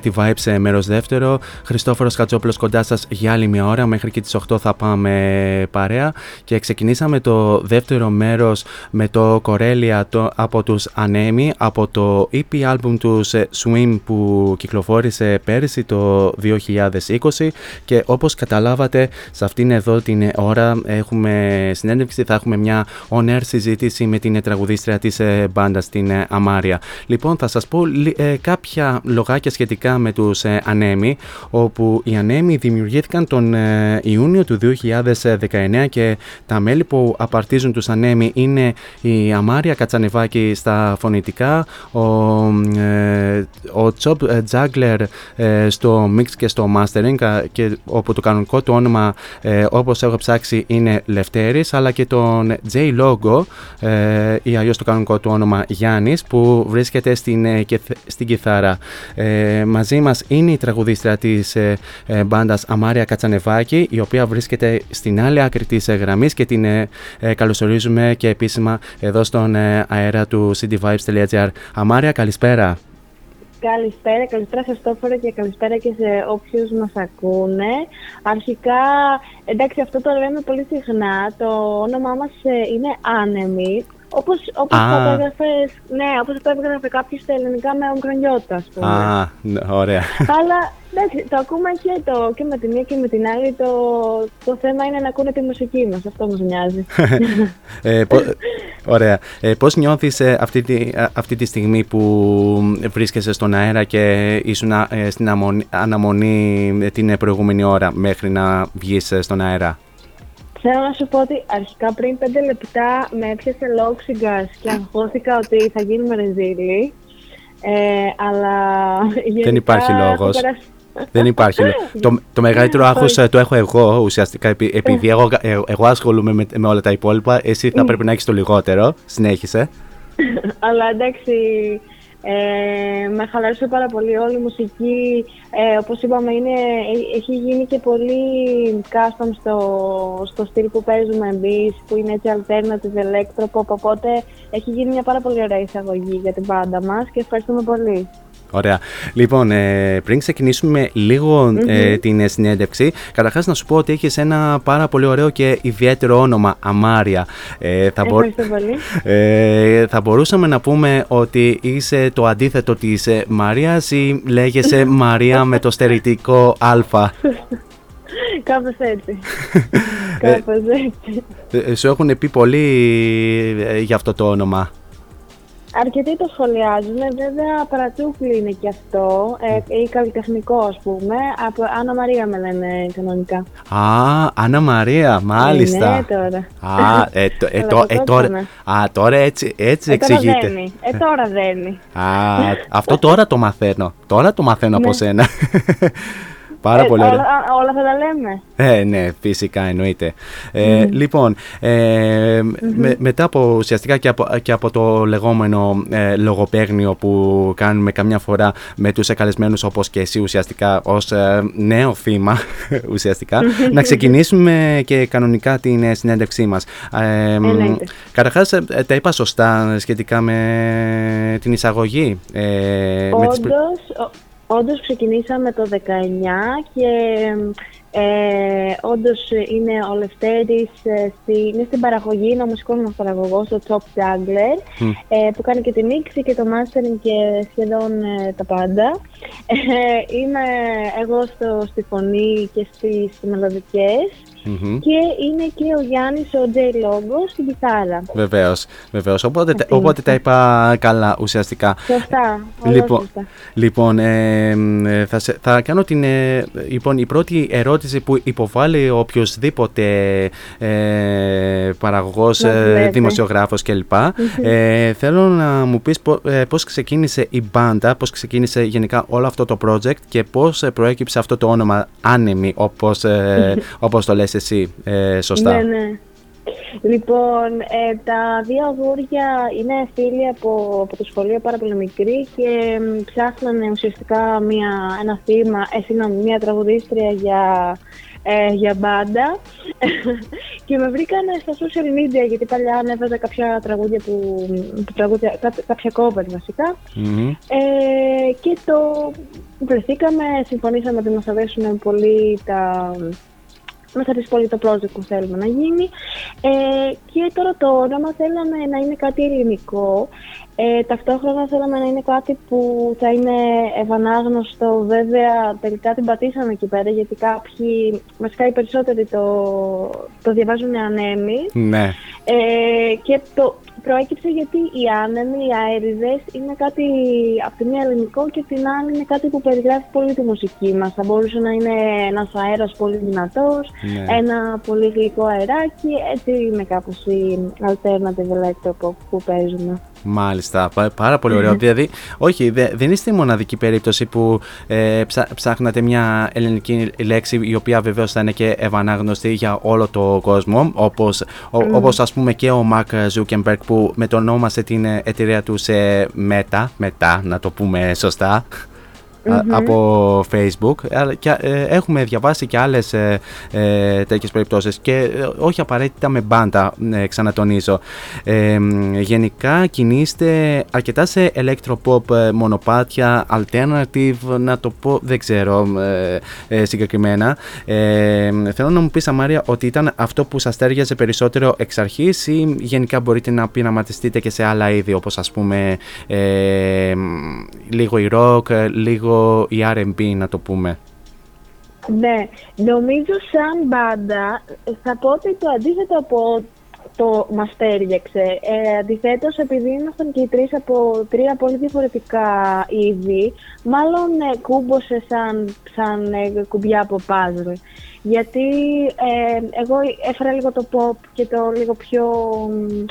Variety Vibes ε, μέρος δεύτερο. Χριστόφορος Χατζόπουλος κοντά σας για άλλη μια ώρα. Μέχρι και τις 8 θα πάμε παρέα. Και ξεκινήσαμε το δεύτερο μέρος με το Κορέλια το, από τους Ανέμι από το EP album τους ε, Swim που κυκλοφόρησε πέρυσι το 2020 και όπως καταλάβατε σε αυτήν εδώ την ώρα έχουμε συνέντευξη, θα έχουμε μια on air συζήτηση με την τραγουδίστρια της ε, μπάντας την ε, Αμάρια. Λοιπόν θα σας πω λι- ε, κάποια λογάκια σχετικά με τους ε, Ανέμι όπου οι Ανέμι δημιουργήθηκαν τον ε, Ιούνιο του 2019 και τα μέλη που απαρτίζουν τους Ανέμι είναι η Αμάρια Κατσανεβάκη στα φωνητικά, ο, ε, ο Chop Juggler ε, στο mix και στο mastering α, και όπου το κανονικό του όνομα ε, όπως έχω ψάξει είναι Λευτέρης αλλά και τον J Logo ε, ή αλλιώς το κανονικό του όνομα Γιάννης που βρίσκεται στην, ε, κεθ- στην κιθάρα. Ε, μαζί μας είναι η τραγουδίστρια της ε, ε, μπάντας Αμάρια Κατσανεβάκη η οποία βρίσκεται στην άλλη άκρη της ε, γραμμής και την ε, ε, καλωσορίζουμε και επίσημα εδώ στον ε, αέρα του cityvibes.gr. Αμάρια καλησπέρα. Καλησπέρα, καλησπέρα σε Στόφορο και καλησπέρα και σε όποιους μας ακούνε. Αρχικά, εντάξει αυτό το λέμε πολύ συχνά, το όνομά μας ε, είναι Άνεμι. Όπως, όπως Α. θα το έγραφες, ναι, όπως θα το έγραφε κάποιος στα ελληνικά με ογκρονιώτα, ας πούμε. Α, ναι, ωραία. Αλλά εντάξει, το ακούμε και, το, και με τη μία και με την άλλη. Το, το θέμα είναι να ακούνε τη μουσική μας, αυτό μας νοιάζει. ε, πο- ωραία. Ε, πώς νιώθεις ε, αυτή, τη, α- αυτή τη στιγμή που βρίσκεσαι στον αέρα και ήσουν α, ε, στην αμονή- αναμονή ε, την προηγούμενη ώρα μέχρι να βγεις ε, στον αέρα; Θέλω να σου πω ότι αρχικά πριν πέντε λεπτά με έπιασε λόγξιγκας και αγχώθηκα ότι θα γίνουμε ρεζίλοι. Ε, αλλά γενικά Δεν υπάρχει έχω λόγος. περάσει- Δεν υπάρχει. λο- το, το μεγαλύτερο άγχος ε, το έχω εγώ ουσιαστικά επει- επειδή εγώ, ε, εγώ ασχολούμαι με, με όλα τα υπόλοιπα. Εσύ θα πρέπει να έχεις το λιγότερο. Συνέχισε. αλλά εντάξει, ε, με χαλάρωσε πάρα πολύ όλη η μουσική. Ε, όπως είπαμε, είναι, ε- έχει γίνει και πολύ custom στο, στο στυλ που παίζουμε εμείς, που είναι έτσι alternative electro pop, οπότε έχει γίνει μια πάρα πολύ ωραία εισαγωγή για την πάντα μας και ευχαριστούμε πολύ. Ωραία. Λοιπόν, ε, πριν ξεκινήσουμε λίγο ε, την ε, συνέντευξη, καταρχάς να σου πω ότι έχεις ένα πάρα πολύ ωραίο και ιδιαίτερο όνομα, Αμάρια. Ε, θα, μπο- Ευχαριστώ πολύ. ε, θα μπορούσαμε να πούμε ότι είσαι το αντίθετο της ε, Μαρίας ή λέγεσαι Μαρία με το στερητικό Α; Κάπως έτσι. Κάπως έτσι. Ε, σου έχουν πει πολύ ε, για αυτό το όνομα. Αρκετοί το σχολιάζουν, βέβαια παρατσούκλι είναι και αυτό, ε, ή καλλιτεχνικό ας πούμε. Από Άννα Μαρία με λένε κανονικά. Α, Άννα Μαρία, μάλιστα. Ναι, τώρα. Α, ε, το- ε, το- ε, τώρα, Καλακόψαμε. α, τώρα έτσι, έτσι Ε, τώρα εξηγείται. δένει. Ε, τώρα δένει. Α, αυτό τώρα το μαθαίνω. Τώρα το μαθαίνω από Ναι. σένα. Πάρα Ε, πολύ όλα, ωραία. α, όλα θα τα λέμε. Ε, ναι, φυσικά εννοείται. Ε, Λοιπόν, ε, με- μετά από ουσιαστικά και από, και από το λεγόμενο ε, λογοπαίγνιο που κάνουμε καμιά φορά με τους καλεσμένους όπως και εσύ ουσιαστικά ως ε, νέο θύμα ουσιαστικά, να ξεκινήσουμε και κανονικά την ε, συνέντευξή μας. Ε, μ, Εννοείται. καταρχάς, ε, τα είπα σωστά σχετικά με την εισαγωγή. Ε, με τις... πρι- Όντως, ο- όντως ξεκινήσαμε το 19 και ε, όντως είναι ο Λευτέρης ε, στη, είναι στην παραγωγή, είναι ο μουσικός μας παραγωγός, ο Top Juggler, Μμ. ε, που κάνει και τη μίξη και το mastering και σχεδόν ε, τα πάντα. Ε, είμαι εγώ στο, στη φωνή και στις μελωδικές και είναι και ο Γιάννης ο Τζέι Λόγκος στην κιθάρα. Βεβαίως, βεβαίως. Οπότε, οπότε τα είπα καλά ουσιαστικά. Σωστά, Λοιπόν, σωστά. λοιπόν ε, ε, θα, σε- θα κάνω την. ε, λοιπόν, η πρώτη ερώτηση που υποβάλλει οποιοδήποτε ε, παραγωγός, Να ε, δουλεύει. δημοσιογράφος κλπ. ε, θέλω να μου πεις πο- ε, πώς ξεκίνησε η μπάντα, πώς ξεκίνησε γενικά όλο αυτό το project και πώς ε, προέκυψε αυτό το όνομα Άνεμη, όπως, ε, όπως το λες εσύ ε, σωστά. Ναι, ναι. Λοιπόν, ε, τα δύο αγούρια είναι φίλοι από, από το σχολείο πάρα πολύ μικροί και μ, ψάχνανε ουσιαστικά μια, ένα θύμα, ε, συγγνώμη, μια τραγουδίστρια για, ε, για μπάντα και με βρήκανε στα social media γιατί παλιά ανέβαζα κάποια τραγούδια που, που τραγούδια, κά- κάποια cover βασικά Μμμ. ε, και το βρεθήκαμε, συμφωνήσαμε ότι μας αρέσουν πολύ τα... Μας αρέσει πολύ το project που θέλουμε να γίνει. Ε, και τώρα το όνομα θέλαμε να είναι κάτι ελληνικό ε, ταυτόχρονα θέλαμε να είναι κάτι που θα είναι ευανάγνωστο βέβαια τελικά την πατήσαμε εκεί πέρα γιατί κάποιοι, βασικά οι περισσότεροι το, το διαβάζουν ανέμι Ναι. ε, και το προέκυψε γιατί οι άνεμοι, οι αέριδες είναι κάτι από τη μία ελληνικό και την άλλη είναι κάτι που περιγράφει πολύ τη μουσική μας. Θα μπορούσε να είναι ένας αέρας πολύ δυνατός, Ναι. ένα πολύ γλυκό αεράκι, έτσι είναι κάπως η alternative electropop που παίζουμε. Μάλιστα, πα- πάρα πολύ ωραίο. δηλαδή, όχι, δε- δεν είστε η μοναδική περίπτωση που ε, ψά- ψάχνατε μια ελληνική λέξη η οποία βεβαίως θα είναι και ευανάγνωστη για όλο το κόσμο όπως, ο, όπως ας πούμε και ο Μαρκ Ζούκεμπερκ που μετονόμασε την ε, εταιρεία του σε Meta, μετά να το πούμε σωστά. Α- από Facebook αλλά και, ε, έχουμε διαβάσει και άλλες ε, ε, τέτοιες περιπτώσεις και ε, όχι απαραίτητα με μπάντα ε, ξανατονίζω. Ε, μ, γενικά κινείστε αρκετά σε electropop ε, μονοπάτια alternative να το πω δεν ξέρω ε, ε, συγκεκριμένα. Ε, θέλω να μου πεις Αμάρια ότι ήταν αυτό που σας τέριαζε περισσότερο εξ αρχής ή γενικά μπορείτε να πειραματιστείτε και σε άλλα είδη όπως ας πούμε ε, μ, λίγο η rock, ε, λίγο η R&B να το πούμε. Ναι, νομίζω σαν μπάντα ε, θα πω ότι το αντίθετο από το μας τέριαξε. Ε, αντιθέτως, επειδή ήμασταν και οι τρεις από τρία πολύ διαφορετικά είδη, μάλλον ε, κούμποσε σαν, σαν ε, κουμπιά από puzzle. Γιατί ε, εγώ έφερα λίγο το pop και το λίγο πιο, μ, ε,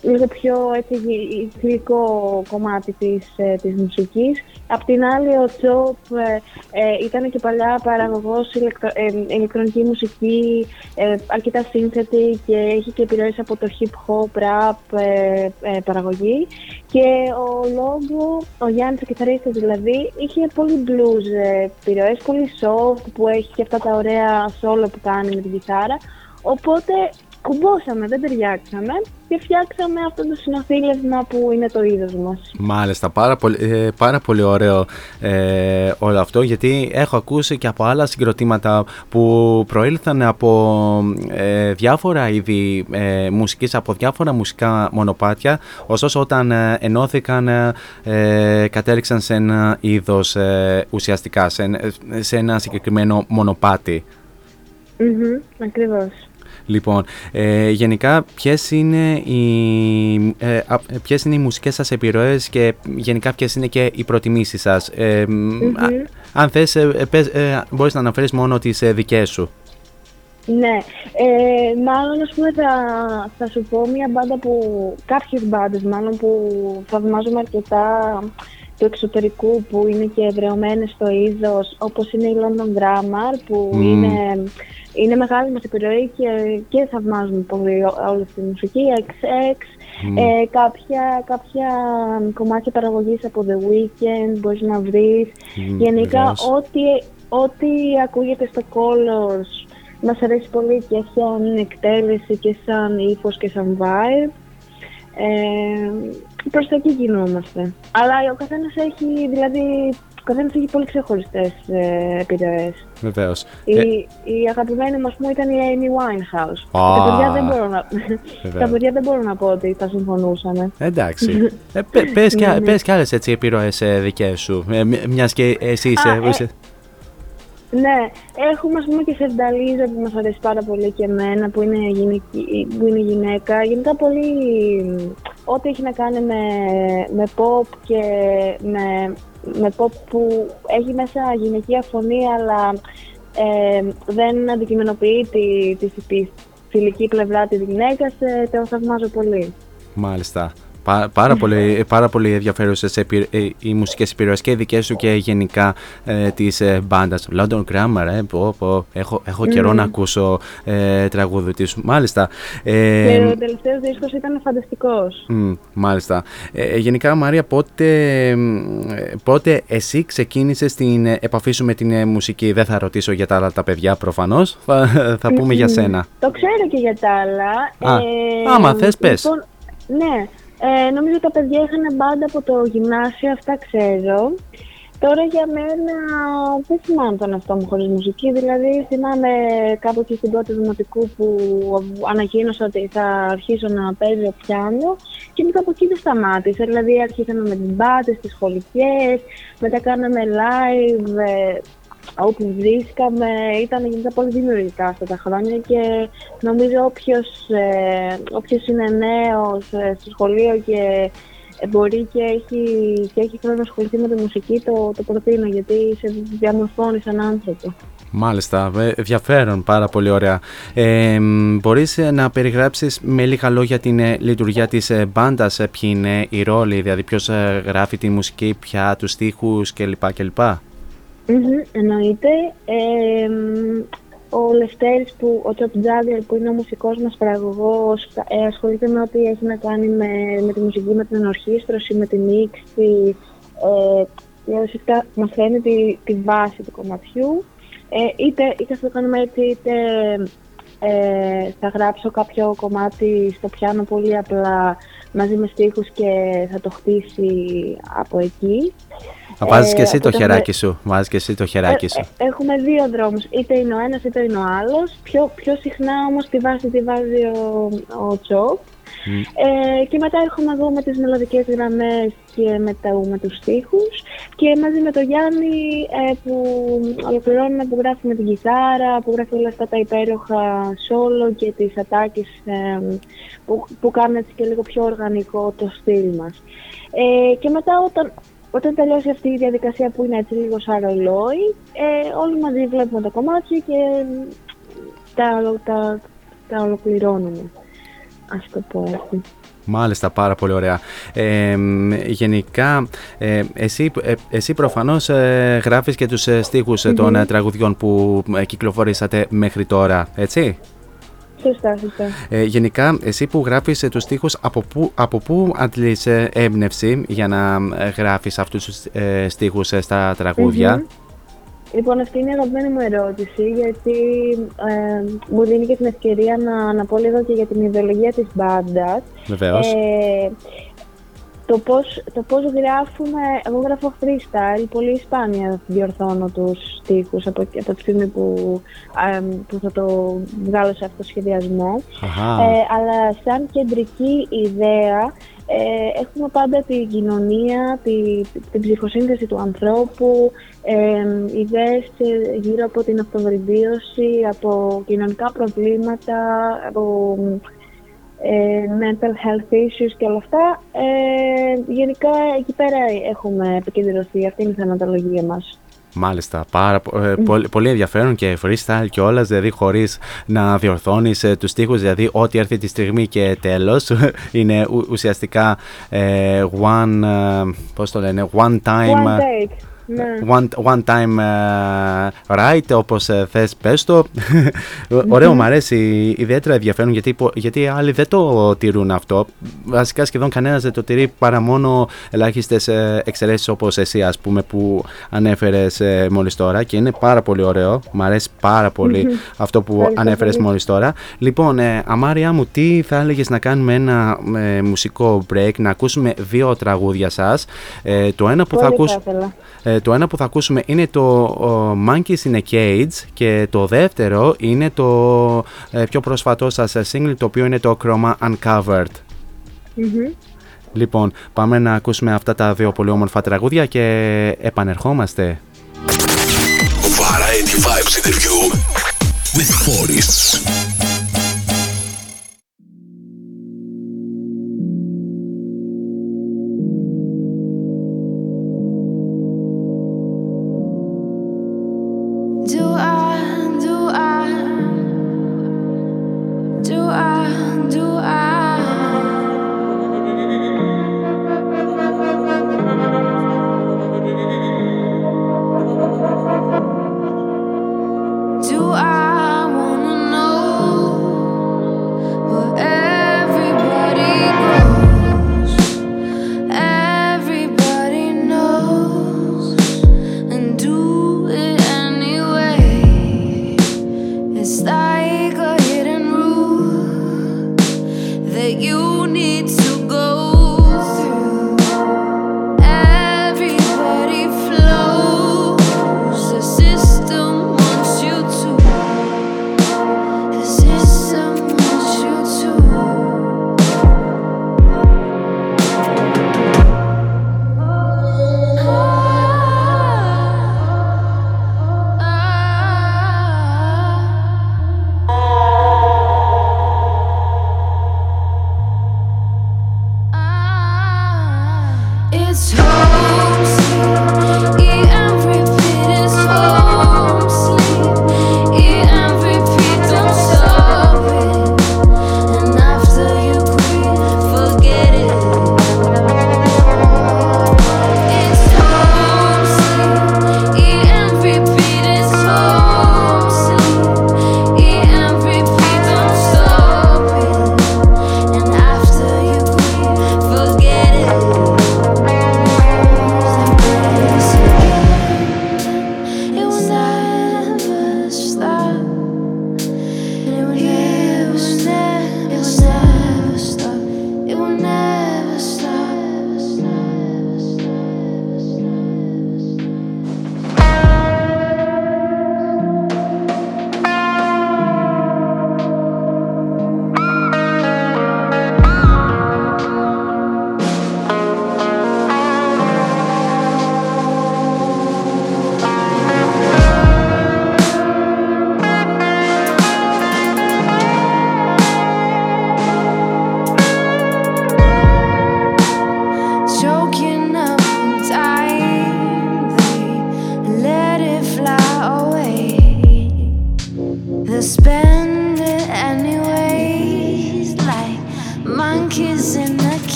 λίγο πιο έτσι, γλυ- γλυκό κομμάτι της, ε, της μουσικής. Απ' την άλλη ο Τσόπ ε, ε, ήταν και παλιά παραγωγός ηλεκτρο, ε, ηλεκτρονική μουσική, ε, αρκετά σύνθετη και έχει και επιρροές από το hip hop, rap ε, ε, παραγωγή. Και ο Λόγκο, ο Γιάννης ο κιθαρίστας δηλαδή, είχε πολύ blues ε, επιρροές, πολύ soft που έχει και αυτά τα ωραία solo που κάνει με την κιθάρα. Οπότε κουμπώσαμε, δεν ταιριάξαμε και φτιάξαμε αυτό το συνοθήλευμα που είναι το είδος μας. Μάλιστα, πάρα πολύ, ε, πάρα πολύ ωραίο ε, όλο αυτό γιατί έχω ακούσει και από άλλα συγκροτήματα που προήλθαν από ε, διάφορα είδη ε, μουσικής, από διάφορα μουσικά μονοπάτια ωστόσο όταν ε, ενώθηκαν ε, ε, κατέληξαν σε ένα είδος ε, ουσιαστικά, σε, ένα- σε ένα συγκεκριμένο μονοπάτι. Μμμ, ακριβώς. Λοιπόν, ε, γενικά ποιες είναι, οι, ε, α- ποιες είναι οι μουσικές σας επιρροές και γενικά ποιες είναι και οι προτιμήσεις σας; Ε, μ, α- αν θες, ε, ε, πες, ε, μπορείς να αναφέρεις μόνο τις ε, δικές σου. Ναι, ε, μάλλον ας πούμε θα, θα σου πω μια μπάντα που, κάποιες μπάντες μάλλον που θαυμάζουμε αρκετά του εξωτερικού που είναι και εδρεωμένες στο είδος όπως είναι η London Grammar που Μμμ. είναι, είναι μεγάλη μας επιρροή και, και θαυμάζουμε πολύ ό- όλη αυτή τη μουσική, XX, ε, κάποια, κάποια κομμάτια παραγωγής από The Weeknd μπορείς να βρεις. Μμ, Γενικά βεβαίως. ό,τι, ό,τι ακούγεται στο Colors μας αρέσει πολύ και σαν εκτέλεση και σαν ύφος και σαν vibe. Ε, προς τα εκεί κινούμαστε. Αλλά ο καθένας έχει, δηλαδή, ο καθένας έχει πολύ ξεχωριστές ε, επιρροές. Βεβαίως. Η, Ε, η αγαπημένη μας μου ήταν η Amy Winehouse. Α, τα, παιδιά δεν μπορώ να, βέβαια. τα παιδιά δεν μπορώ να πω ότι θα συμφωνούσαν. εντάξει. ε, πε- πες, και, Ναι, ναι. πες και άλλες έτσι, επιρροές ε, δικές σου, ε, μ- μιας και εσύ είσαι... Α, ε, είσαι- Ναι, έχουμε ας πούμε και Σερνταλίζα που μας αρέσει πάρα πολύ και εμένα που είναι, γυναική, που είναι γυναίκα. Γενικά πολύ ό,τι έχει να κάνει με, με pop και με, με pop που έχει μέσα γυναικεία φωνή αλλά ε, δεν αντικειμενοποιεί τη, τη, τη φιλική πλευρά της γυναίκας, ε, το θαυμάζω πολύ. Μάλιστα πάρα, πολύ, πάρα πολύ ενδιαφέρουσες ε, οι μουσικές επιρροές και οι δικές σου και γενικά ε, της ε, μπάντας. London Grammar, ε, πω, πω, έχω, έχω καιρό να ακούσω ε, τραγούδι της. Μάλιστα. Ε, και ο τελευταίος δίσκος ήταν φανταστικός. μάλιστα. Ε, γενικά, Μάρια, πότε, πότε εσύ ξεκίνησες την επαφή σου με την μουσική; Δεν θα ρωτήσω για τα άλλα τα παιδιά προφανώς. Θα, θα πούμε για σένα. Το ξέρω και για τα άλλα. Α, ε, άμα θες, πες. Λοιπόν, ναι, ε, νομίζω τα παιδιά είχαν μπάντα από το γυμνάσιο, αυτά ξέρω. Τώρα για μένα δεν θυμάμαι τον εαυτό μου χωρίς μουσική, δηλαδή θυμάμαι κάπου και στην πρώτη δημοτικού που ανακοίνωσα ότι θα αρχίσω να παίζω πιάνο και μετά από εκεί δεν σταμάτησα, δηλαδή αρχίσαμε με τις μπάτες, τις σχολικές, μετά κάναμε live, ε, όπου βρίσκαμε ήταν γενικά πολύ δημιουργικά αυτά τα χρόνια και νομίζω όποιος, ε, όποιος είναι νέος ε, στο σχολείο και μπορεί και έχει, και έχει χρόνο να ασχοληθεί με τη μουσική, το, το προτείνω γιατί σε διαμορφώνει σαν άνθρωπο. Μάλιστα, ενδιαφέρον, πάρα πολύ ωραία. Ε, μπορείς να περιγράψεις με λίγα λόγια την ε, λειτουργία της ε, μπάντας, ποιοι είναι οι ρόλοι, δηλαδή ποιος γράφει τη μουσική, ποια, τους στίχους κλπ. κλπ εννοείται. ο Λευτέρης, που, ο Τσοπ που είναι ο μουσικός μας παραγωγός, ε, ασχολείται με ό,τι έχει να κάνει με, με τη μουσική, με την ενορχήστρωση, με τη μίξη. Ε, ουσιαστικά μας φαίνει τη, τη βάση του κομματιού. Ε, είτε, είτε αυτό το κάνουμε έτσι, είτε ε, θα γράψω κάποιο κομμάτι στο πιάνο πολύ απλά μαζί με στίχους και θα το χτίσει από εκεί. Βάζεις και εσύ το χεράκι σου. Βάζεις και εσύ το χεράκι σου. έχουμε δύο δρόμους. Είτε είναι ο ένας είτε είναι ο άλλος. Πιο, πιο συχνά όμως τη βάση τη βάζει ο, ο Τσόπ. Ε, και μετά έχουμε εδώ με τις μελωδικές γραμμές και με, τα, με τους στίχους και μαζί με τον Γιάννη ε, που ολοκληρώνουμε που γράφει με την κιθάρα, που γράφει όλα αυτά τα υπέροχα σόλο και τις ατάκες ε, που, που κάνουν έτσι και λίγο πιο οργανικό το στυλ μας. Ε, και μετά όταν, όταν τελειώσει αυτή η διαδικασία που είναι έτσι λίγο σαν ρολόι, ε, όλοι μαζί βλέπουμε τα κομμάτια και τα, τα, τα ολοκληρώνουμε. Ας το πω έτσι. Μάλιστα, πάρα πολύ ωραία. Ε, γενικά, ε, εσύ, ε, εσύ προφανώς ε, γράφεις και τους ε, στιχους των τραγουδιών που κυκλοφορήσατε μέχρι τώρα, έτσι; Σωστά, σωστά. Ε, γενικά, εσύ που γράφεις ε, τους στίχους, από πού, από πού αντλείς ε, έμπνευση για να ε, γράφεις αυτούς τους ε, στίχους στα τραγουδια Λοιπόν, αυτή είναι η αγαπημένη μου ερώτηση, γιατί μου δίνει και την ευκαιρία να, να πω λίγο και για την ιδεολογία της μπάντας. Βεβαίως το πώς, το πώς γράφουμε, εγώ γράφω freestyle, πολύ σπάνια διορθώνω τους στίχους από, από τη στιγμή που, που θα το βγάλω σε αυτό το σχεδιασμό. Ε, αλλά σαν κεντρική ιδέα ε, έχουμε πάντα την κοινωνία, τη, την ψυχοσύνθεση του ανθρώπου, ε, ιδέες γύρω από την αυτοβρεβίωση, από κοινωνικά προβλήματα, από ε, mental health issues και όλα αυτά. Ε, γενικά εκεί πέρα έχουμε επικεντρωθεί, αυτή είναι η θεματολογία μας. Μάλιστα, πάρα, ε, πολύ, πολύ ενδιαφέρον και freestyle και όλας, δηλαδή χωρίς να διορθώνεις ε, τους στίχους, δηλαδή ό,τι έρθει τη στιγμή και τέλος, είναι ουσιαστικά ε, one, πώς το λένε, one time... One take. Ναι. One, one time uh, right, όπως uh, θες πες το. Ωραίο, μου αρέσει, ιδιαίτερα ενδιαφέρον γιατί, γιατί οι άλλοι δεν το τηρούν αυτό. Βασικά σχεδόν κανένας δεν το τηρεί παρά μόνο ελάχιστες uh, εξαιρέσεις όπως εσύ ας πούμε που ανέφερες uh, μόλις τώρα και είναι πάρα πολύ ωραίο. Μου αρέσει πάρα πολύ αυτό που ανέφερες μόλις τώρα. Λοιπόν, ε, Αμάρια μου, τι θα έλεγες να κάνουμε ένα ε, μουσικό break, να ακούσουμε δύο τραγούδια σας. Ε, το ένα που θα ακούσουμε... Ε, το ένα που θα ακούσουμε είναι το Monkeys in a Cage και το δεύτερο είναι το ε, πιο πρόσφατό σας single το οποίο είναι το Chroma Uncovered. Λοιπόν, πάμε να ακούσουμε αυτά τα δύο πολύ όμορφα τραγούδια και επανερχόμαστε. Variety Vibes interview with Forests.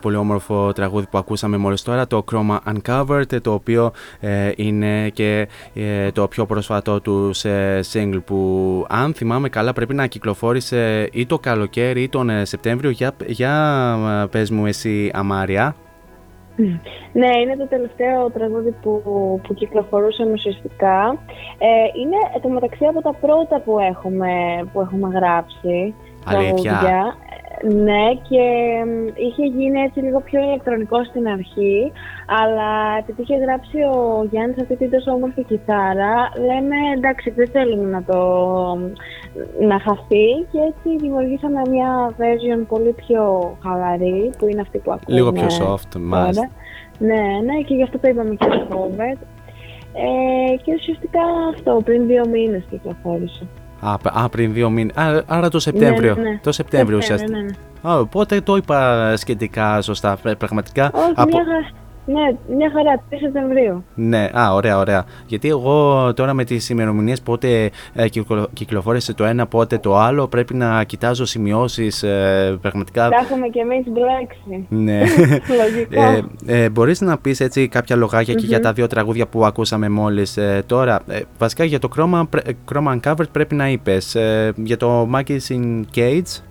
Πολύ όμορφο τραγούδι που ακούσαμε μόλις τώρα, το Chroma Uncovered, το οποίο ε, είναι και ε, το πιο πρόσφατό τους σε single που αν θυμάμαι καλά πρέπει να κυκλοφόρησε ή το καλοκαίρι ή τον ε, Σεπτέμβριο. Για, για πες μου εσύ Αμάρια. Ναι, είναι το τελευταίο τραγούδι που, που κυκλοφορούσαμε ουσιαστικά. Ε, είναι το μεταξύ από τα πρώτα που έχουμε, που έχουμε γράψει. Αλήθεια. Ναι, και είχε γίνει έτσι λίγο πιο ηλεκτρονικό στην αρχή, αλλά επειδή είχε γράψει ο Γιάννης αυτή την τόσο όμορφη κιθάρα, λέμε εντάξει δεν θέλουμε να το να χαθεί και έτσι δημιουργήσαμε μια version πολύ πιο χαλαρή, που είναι αυτή που ακούμε Λίγο πιο soft, μάλιστα. Ναι, ναι, και γι' αυτό το είπαμε και στο cover. Ε, και ουσιαστικά αυτό, πριν δύο μήνες κυκλοφόρησε. Α, α, πριν δύο μήνες. Άρα το Σεπτέμβριο. Ναι, ναι. Το Σεπτέμβριο ουσιαστικά. Ναι, ναι. Α, οπότε το είπα σχετικά σωστά. Πραγματικά. Όχι, από... μια, ναι, μια χαρά, 3 Σεπτεμβρίου. Ναι, α, ωραία, ωραία. Γιατί εγώ τώρα με τις ημερομηνίες πότε ε, κυκλοφόρησε το ένα, πότε το άλλο, πρέπει να κοιτάζω σημειώσεις. Ε, πραγματικά. Τα έχουμε κι εμείς μπλέξει. Ναι. Λογικό. ε, ε, Μπορείς να πεις έτσι κάποια λογάκια και για τα δύο τραγούδια που ακούσαμε μόλις ε, τώρα. Ε, βασικά για το Chroma, Chroma Uncovered πρέπει να είπες. Ε, για το Monkeys in Cage.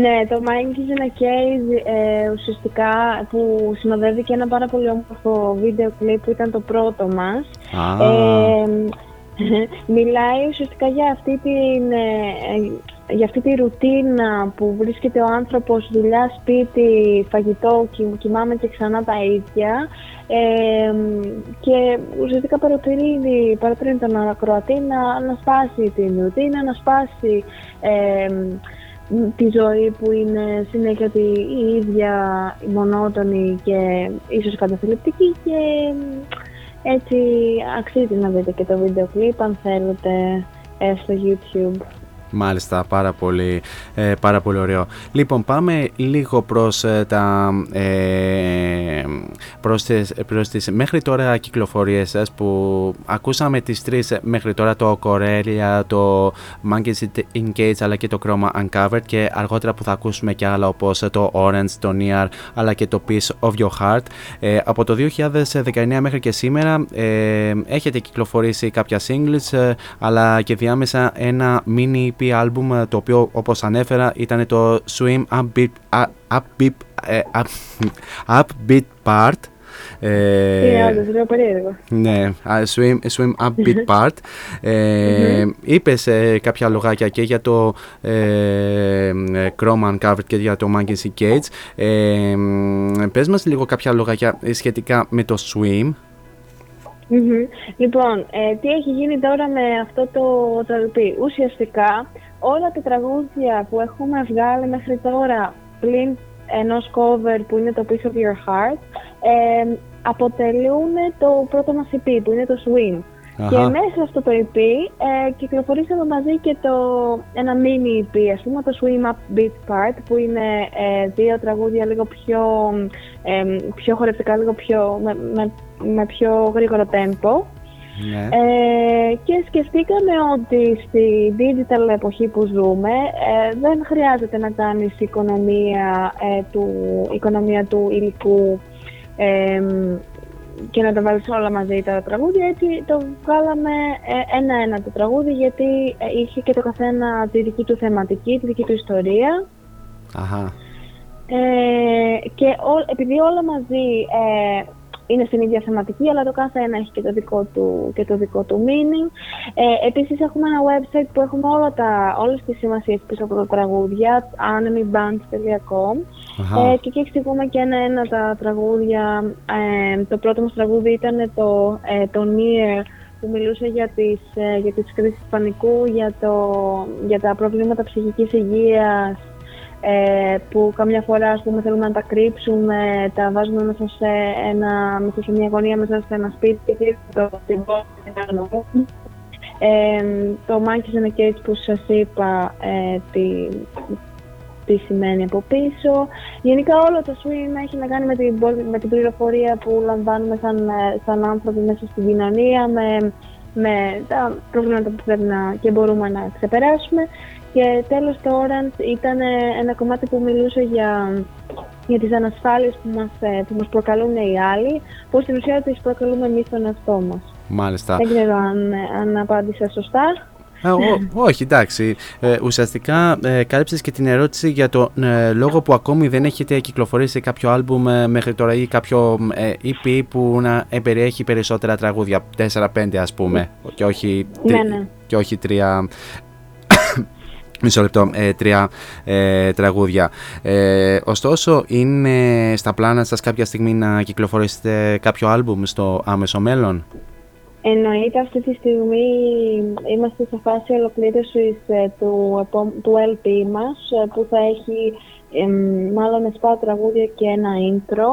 Ναι, το Monkeys in a Cage ε, ουσιαστικά που συνοδεύει και ένα πάρα πολύ όμορφο βίντεο κλιπ που ήταν το πρώτο μας. Ε, μιλάει ουσιαστικά για αυτή, την, ε, για αυτή τη ρουτίνα που βρίσκεται ο άνθρωπος δουλειά, σπίτι, φαγητό, κοιμάμαι και ξανά τα ίδια ε, και ουσιαστικά παρατηρεί, παρατηρεί τον ακροατή να, να σπάσει την ρουτίνα, να σπάσει τη ζωή που είναι συνέχεια η ίδια, η μονότονη και ίσως καταθλιπτική και έτσι αξίζει να δείτε και το βίντεο κλιπ αν θέλετε ε, στο YouTube. Μάλιστα, πάρα πολύ, ε, πάρα πολύ ωραίο. Λοιπόν, πάμε λίγο προς ε, τα ε, προς τις, προς τις μέχρι τώρα κυκλοφορίες σας που ακούσαμε τις τρεις μέχρι τώρα το Corellia, το Monkeys in Cage αλλά και το Chroma Uncovered και αργότερα που θα ακούσουμε και άλλα όπως το Orange, το Near αλλά και το Piece of Your Heart. Ε, από το 2019 μέχρι και σήμερα ε, έχετε κυκλοφορήσει κάποια singles ε, αλλά και διάμεσα ένα mini EP album το οποίο όπως ανέφερα ήταν το Swim Upbeat, Upbeat, Upbeat Part ε, άλλο, περίεργο. Ναι, swim, swim Upbeat Part. Ε, είπες ε, κάποια λογάκια και για το ε, Chroma Uncovered και για το Monkey Cage. Ε, πες μας λίγο κάποια λογάκια σχετικά με το swim. Λοιπόν, ε, τι έχει γίνει τώρα με αυτό το τραγουδί. Ουσιαστικά όλα τα τραγούδια που έχουμε βγάλει μέχρι τώρα πλην ενός cover που είναι το Piece of Your Heart ε, αποτελούν το πρώτο μας EP που είναι το Swim. Και μέσα στο το EP ε, κυκλοφορήσαμε μαζί και το, ένα mini EP, ας πούμε, το Swim Up Beat Part, που είναι ε, δύο τραγούδια λίγο πιο, ε, πιο χορευτικά, λίγο πιο, με, με, με πιο γρήγορο tempo. Ναι. Ε, και σκεφτήκαμε ότι στη digital εποχή που ζούμε ε, δεν χρειάζεται να κάνεις οικονομία, ε, του, οικονομία του υλικού και να τα βάλεις όλα μαζί τα τραγούδια. Έτσι το βγάλαμε ένα-ένα το τραγούδι γιατί είχε και το καθένα τη δική του θεματική, τη δική του ιστορία. Αχα. Και επειδή όλα μαζί είναι στην ίδια θεματική, αλλά το κάθε ένα έχει και το δικό του, και το δικό του meaning. Ε, επίσης έχουμε ένα website που έχουμε όλα τα, όλες τις σημασίες πίσω από τα τραγούδια, enemybands.com ε, και εκεί εξηγούμε και ένα-ένα τα τραγούδια. Ε, το πρώτο μας τραγούδι ήταν το, ε, το Near, που μιλούσε για τις, ε, για τις κρίσεις πανικού, για, το, για τα προβλήματα ψυχικής υγείας, ε, που καμιά φορά ας πούμε, θέλουμε να τα κρύψουμε, τα βάζουμε μέσα σε, ένα, μέσα σε μια γωνία, μέσα σε ένα σπίτι και το τυπώνουμε ε, το Monkeys and Cage που σας είπα ε, τι, τι σημαίνει από πίσω. Γενικά όλο το swing έχει να κάνει με την, με την πληροφορία που λαμβάνουμε σαν, ε, σαν άνθρωποι μέσα στην κοινωνία, με, με τα προβλήματα που πρέπει να και μπορούμε να ξεπεράσουμε και τέλος το Orange ήταν ένα κομμάτι που μιλούσε για, για τις ανασφάλειες που μας, ε, που μας προκαλούν οι άλλοι, που στην ουσία τις προκαλούμε εμείς τον εαυτό μας. Μάλιστα. Δεν ξέρω αν, αν απάντησα σωστά. Ε, όχι, εντάξει. Ε, ουσιαστικά ε, κάλυψες και την ερώτηση για το ε, λόγο που ακόμη δεν έχετε κυκλοφορήσει κάποιο άλμπουμ ε, μέχρι τώρα ή κάποιο EP που να περιέχει περισσότερα τραγούδια, 4-5 ας πούμε, και όχι, Ναι, ναι. και όχι τρία... Μισό λεπτό, τρία τραγούδια. ωστόσο, είναι στα πλάνα σας κάποια στιγμή να κυκλοφορήσετε κάποιο άλμπουμ στο άμεσο μέλλον; Εννοείται αυτή τη στιγμή είμαστε σε φάση ολοκλήρωσης ε, του, του LP μας ε, που θα έχει ε, μάλλον 7 τραγούδια και ένα intro.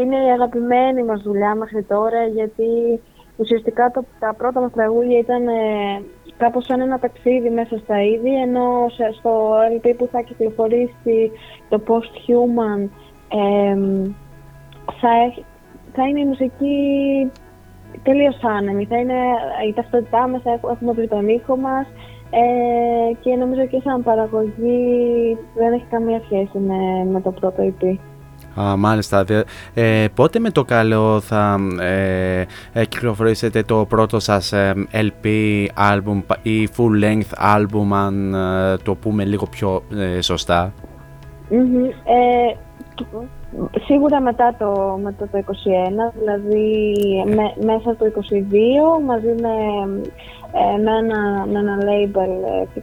είναι η αγαπημένη μας δουλειά μέχρι τώρα γιατί ουσιαστικά το, τα πρώτα μας τραγούδια ήταν κάπως σαν ένα ταξίδι μέσα στα είδη ενώ στο LP που θα κυκλοφορήσει το Post Human θα, θα είναι η μουσική τελείως άνεμη. Θα είναι η ταυτότητά μας, έχουμε βρει τον ήχο μας ε, και νομίζω και σαν παραγωγή δεν έχει καμία σχέση με, με το πρώτο EP. Α, μάλιστα. Ε, πότε με το καλό θα ε, ε, κυκλοφορήσετε το πρώτο σας ε, LP album ή full length album αν το πούμε λίγο πιο σωστά; Σίγουρα μετά το, μετά το 21, δηλαδή μέσα στο 22, μαζί με ε, με, ένα, με ένα label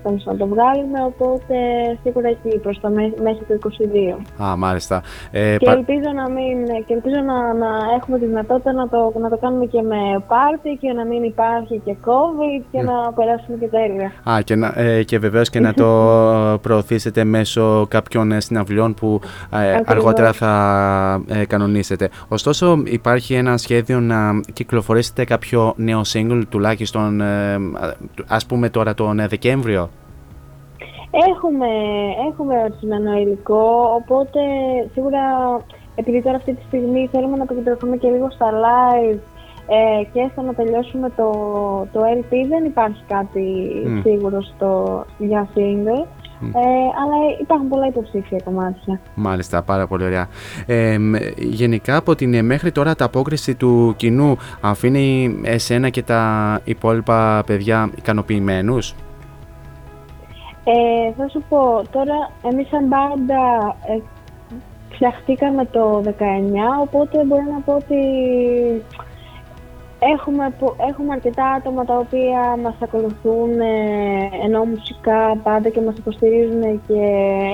ε, να το βγάλουμε, οπότε σίγουρα εκεί προς το μέχρι το 22. Α, μάλιστα. Ε, και, ελπίζω να μην, και ελπίζω να, να έχουμε τη δυνατότητα να το, να το κάνουμε και με πάρτι και να μην υπάρχει και COVID και να περάσουμε και τέλεια. Α, και, να, ε, και βεβαίως και να το προωθήσετε μέσω κάποιων ε, συναυλιών που ε, αργότερα θα ε, κανονίσετε. Ωστόσο υπάρχει ένα σχέδιο να κυκλοφορήσετε κάποιο νέο single τουλάχιστον ας πούμε τώρα τον ε, Δεκέμβριο; Έχουμε, έχουμε ορισμένο υλικό, οπότε σίγουρα επειδή τώρα αυτή τη στιγμή θέλουμε να επικεντρωθούμε και λίγο στα live ε, και έστω να τελειώσουμε το, το LP, δεν υπάρχει κάτι σίγουρο στο, για single. Ε, αλλά υπάρχουν πολλά υποψήφια κομμάτια. Μάλιστα, πάρα πολύ ωραία. Ε, γενικά από την ε, μέχρι τώρα τα απόκριση του κοινού αφήνει εσένα και τα υπόλοιπα παιδιά ικανοποιημένους; Ε, θα σου πω, τώρα εμείς σαν μπάντα ε, φτιαχτήκαμε το 19, οπότε μπορώ να πω ότι Έχουμε, έχουμε αρκετά άτομα τα οποία μας ακολουθούν ε, ενώ μουσικά πάντα και μας υποστηρίζουν και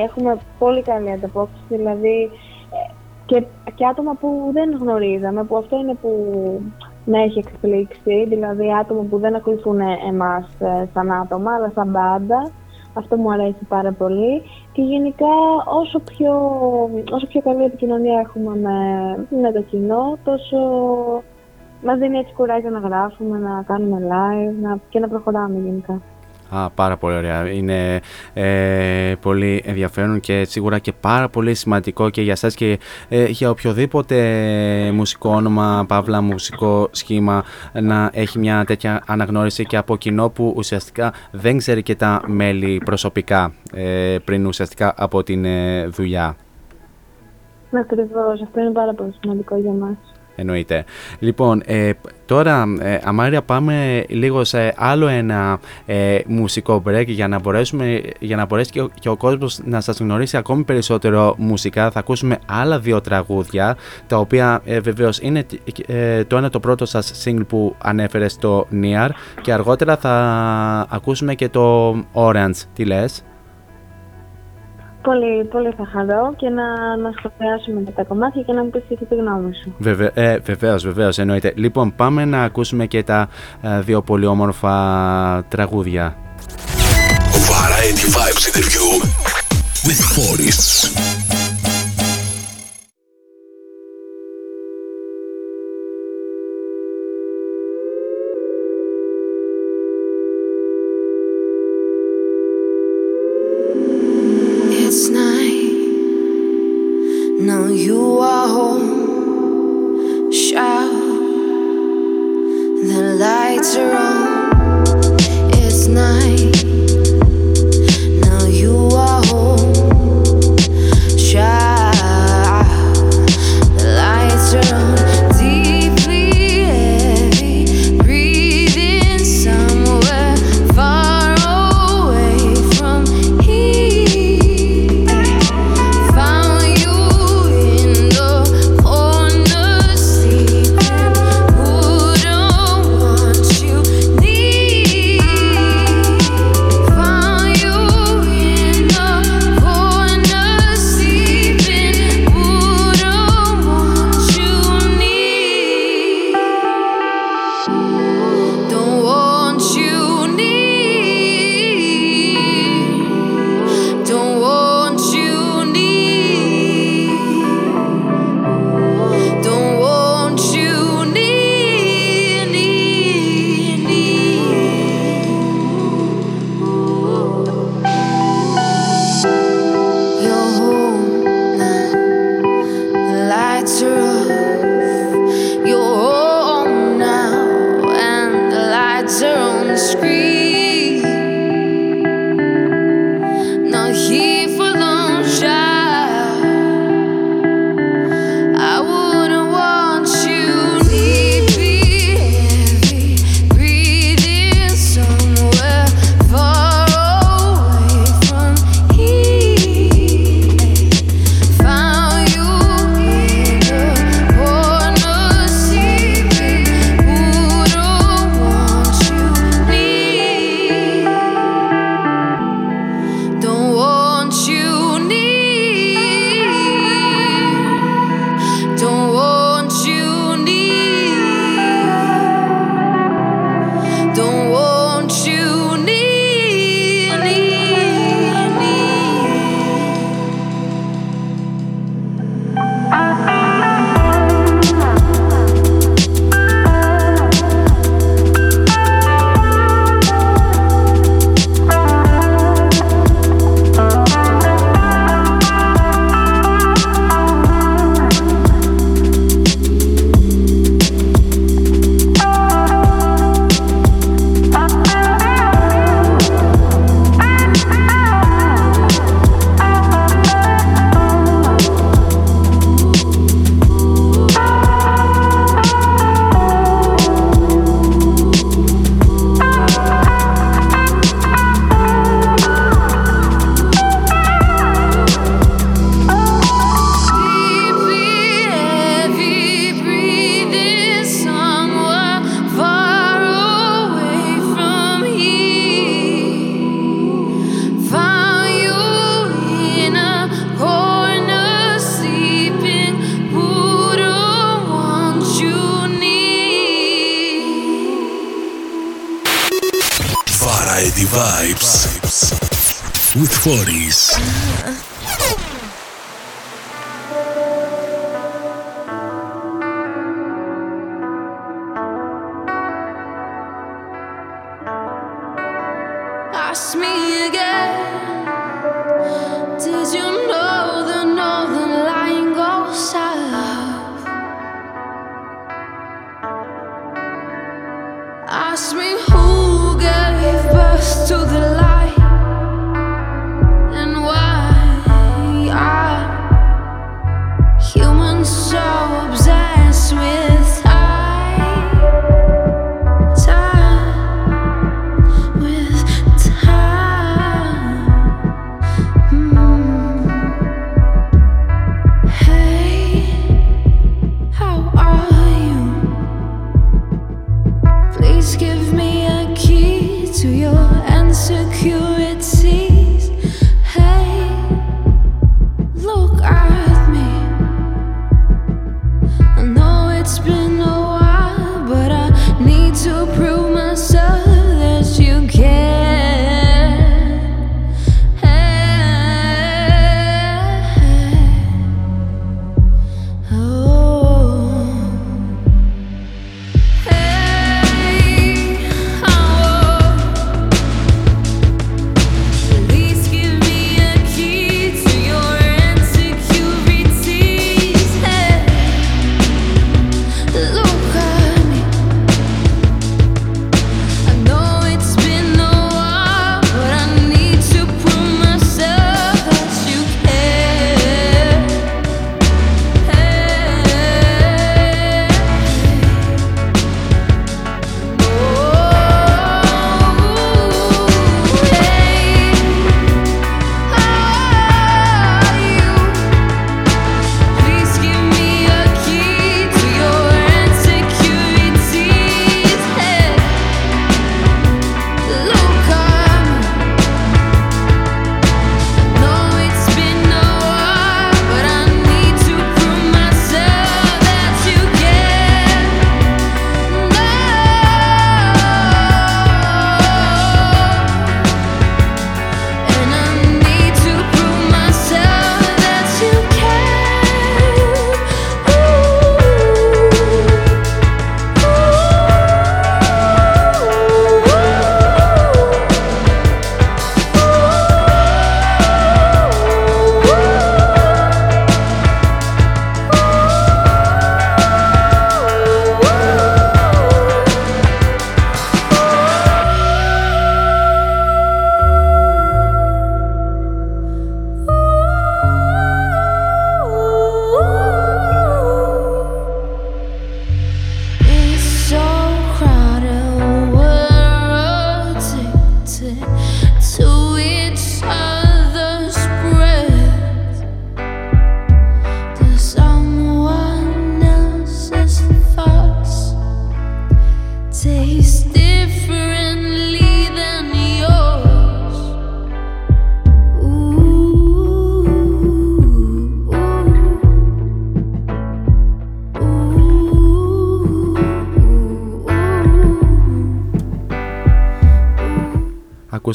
έχουμε πολύ καλή ανταπόκριση, δηλαδή ε, και, και άτομα που δεν γνωρίζαμε, που αυτό είναι που με έχει εκπλήξει, δηλαδή άτομα που δεν ακολουθούν εμάς ε, σαν άτομα, αλλά σαν μπάντα. Αυτό μου αρέσει πάρα πολύ. Και γενικά όσο πιο, όσο πιο καλή επικοινωνία έχουμε με, με το κοινό, τόσο μας δίνει έτσι κουράγιο να γράφουμε, να κάνουμε live να, και να προχωράμε γενικά. Α, πάρα πολύ ωραία. Είναι ε, πολύ ενδιαφέρον και σίγουρα και πάρα πολύ σημαντικό και για σας και ε, για οποιοδήποτε μουσικό όνομα, παύλα μουσικό σχήμα να έχει μια τέτοια αναγνώριση και από κοινό που ουσιαστικά δεν ξέρει και τα μέλη προσωπικά ε, πριν ουσιαστικά από την δουλειά. Ακριβώς, αυτό είναι πάρα πολύ σημαντικό για μας. Εννοείται. Λοιπόν, ε, τώρα ε, Αμάρια πάμε λίγο σε άλλο ένα ε, μουσικό break για να, μπορέσουμε, για να μπορέσει και ο, κόσμος να σας γνωρίσει ακόμη περισσότερο μουσικά. Θα ακούσουμε άλλα δύο τραγούδια, τα οποία ε, βεβαίως είναι ε, το ένα το πρώτο σας single που ανέφερε στο Near και αργότερα θα ακούσουμε και το Orange. Τι λες; Πολύ, πολύ θα χαρώ και να, να σχολιάσουμε και τα κομμάτια και να μου πεις και τη γνώμη σου. Βεβαι, ε, βεβαίως, βεβαίως, εννοείται. Λοιπόν, πάμε να ακούσουμε και τα ε, δύο πολύ όμορφα τραγούδια. Variety Vibes interview with Forests.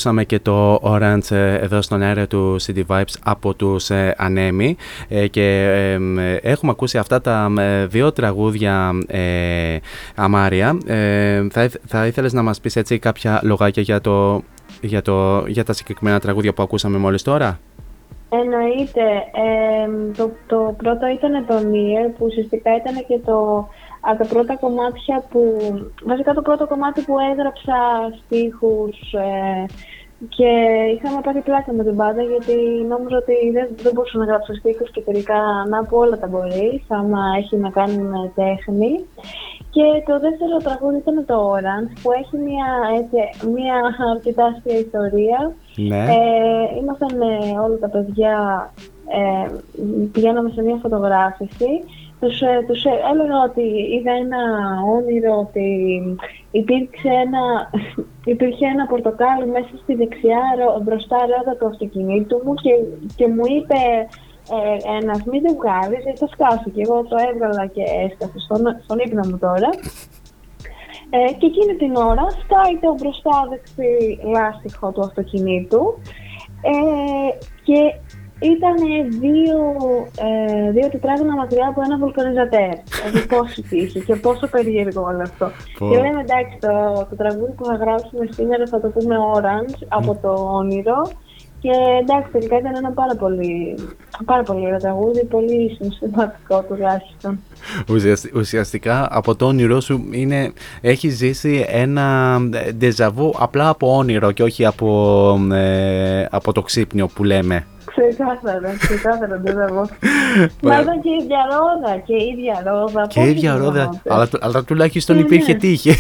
Ακούσαμε και το Orange ε, εδώ στον αέρα του CD Vibes από τους ε, Ανέμι ε, και ε, μ, ε, έχουμε ακούσει αυτά τα ε, δύο τραγούδια ε, Αμάρια. Ε, θα, ήθ- θα ήθελες να μας πεις έτσι κάποια λογάκια για, το, για, το, για τα συγκεκριμένα τραγούδια που ακούσαμε μόλις τώρα; Εννοείται. Ε, το, το πρώτο ήταν το Near, που ουσιαστικά ήταν και το, από τα πρώτα κομμάτια που... Βασικά το πρώτο κομμάτι που έγραψα στίχους ε, και είχαμε πάρει πλάκα με την μπάντα γιατί νόμιζα ότι δεν, δεν μπορούσα να γράψω στίχους και τελικά να πω όλα τα μπορείς, άμα έχει να κάνει με τέχνη. Και το δεύτερο τραγούδι ήταν το Orange, που έχει μια, έτσι, μια αρκετά αστεία ιστορία. Ναι. Ε, ήμασταν ε, όλα τα παιδιά, ε, πηγαίναμε σε μια φωτογράφηση. Τους, ε, τους ε, έλεγα ότι είδα ένα όνειρο ότι υπήρξε ένα, υπήρχε ένα πορτοκάλι μέσα στη δεξιά ρο- μπροστά ρόδα του αυτοκινήτου μου και, και μου είπε ε, ένας μη δεν βγάλεις, θα σκάσει. Και εγώ το έβγαλα και έσκασε στον, στον ύπνο μου τώρα. Ε, και εκείνη την ώρα σκάει το μπροστάδεξι λάστιχο του αυτοκινήτου ε, και ήταν δύο, ε, δύο τετράγωνα μακριά από ένα βουλκανιζατέρ. Δηλαδή πόση τύχη και πόσο περίεργο όλο αυτό. Και λέμε εντάξει, το, το τραγούδι που θα γράψουμε σήμερα θα το πούμε Orange από το όνειρο. Και εντάξει, τελικά ήταν ένα πάρα πολύ, πάρα πολύ ωραίο τραγούδι, πολύ συναισθηματικό τουλάχιστον. Ουσιαστικά από το όνειρό σου είναι, έχεις ζήσει ένα ντεζαβού απλά από όνειρο και όχι από, ε, από το ξύπνιο που λέμε. Ξεκάθαρα, ξεκάθαρα, δεν θα πω. Μα ήταν και η ίδια ρόδα, και η ίδια ρόδα. Και η ίδια ρόδα, αλλά, αλλά τουλάχιστον υπήρχε τύχη.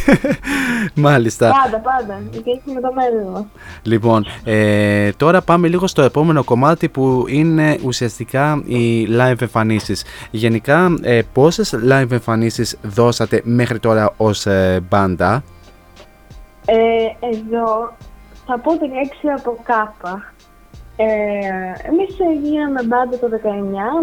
Μάλιστα. Πάντα, πάντα. Υπήρχε με το μέλλον μας. Λοιπόν, ε, τώρα πάμε λίγο στο επόμενο κομμάτι που είναι ουσιαστικά οι live εμφανίσεις. Γενικά, ε, πόσες live εμφανίσεις δώσατε μέχρι τώρα ως ε, μπάντα; Ε, εδώ θα πω τη λέξη από κάπα. Ε, εμείς γίναμε μπάντα το 19,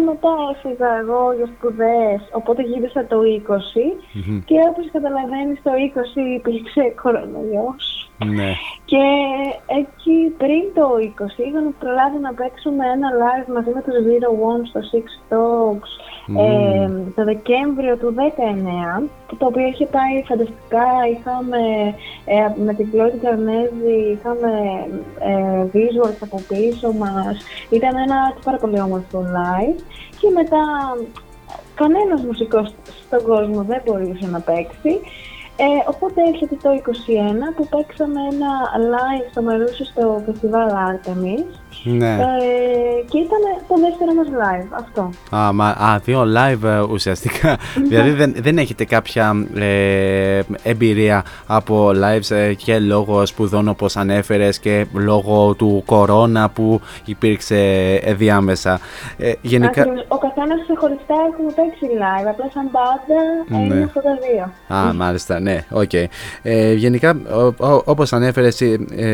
μετά έφυγα εγώ για σπουδές, οπότε γύρισα το 20 και όπως καταλαβαίνεις το 20 υπήρξε κορονοϊός. Ναι. Και εκεί πριν το 20 είχαμε προλάβει να παίξουμε ένα live μαζί με τους Zero One στο Six Dogs ε, το Δεκέμβριο του 19, το οποίο είχε πάει φανταστικά. Είχαμε ε, με την Κλώδη Καρνέζη, είχαμε ε, visuals από πίσω μας. Ήταν ένα πάρα πολύ όμορφο live. Και μετά κανένας μουσικός στον κόσμο δεν μπορούσε να παίξει. Ε, οπότε έρχεται το 21 που παίξαμε ένα live στο Μερούσι στο φεστιβάλ Artemis ναι. ε, και ήταν το δεύτερο μας live, αυτό. Α, μα, α δύο live ε, ουσιαστικά. δηλαδή δεν, δεν έχετε κάποια ε, εμπειρία από lives ε, και λόγω σπουδών όπως ανέφερες και λόγω του κορώνα που υπήρξε διάμεσα. Ε, γενικά... Ο καθένας ξεχωριστά έχουμε παίξει live, απλά σαν μπάντα ναι. είναι αυτά τα δύο. Α, μάλιστα, ναι, οκ. Okay. Ε, γενικά, όπως ανέφερες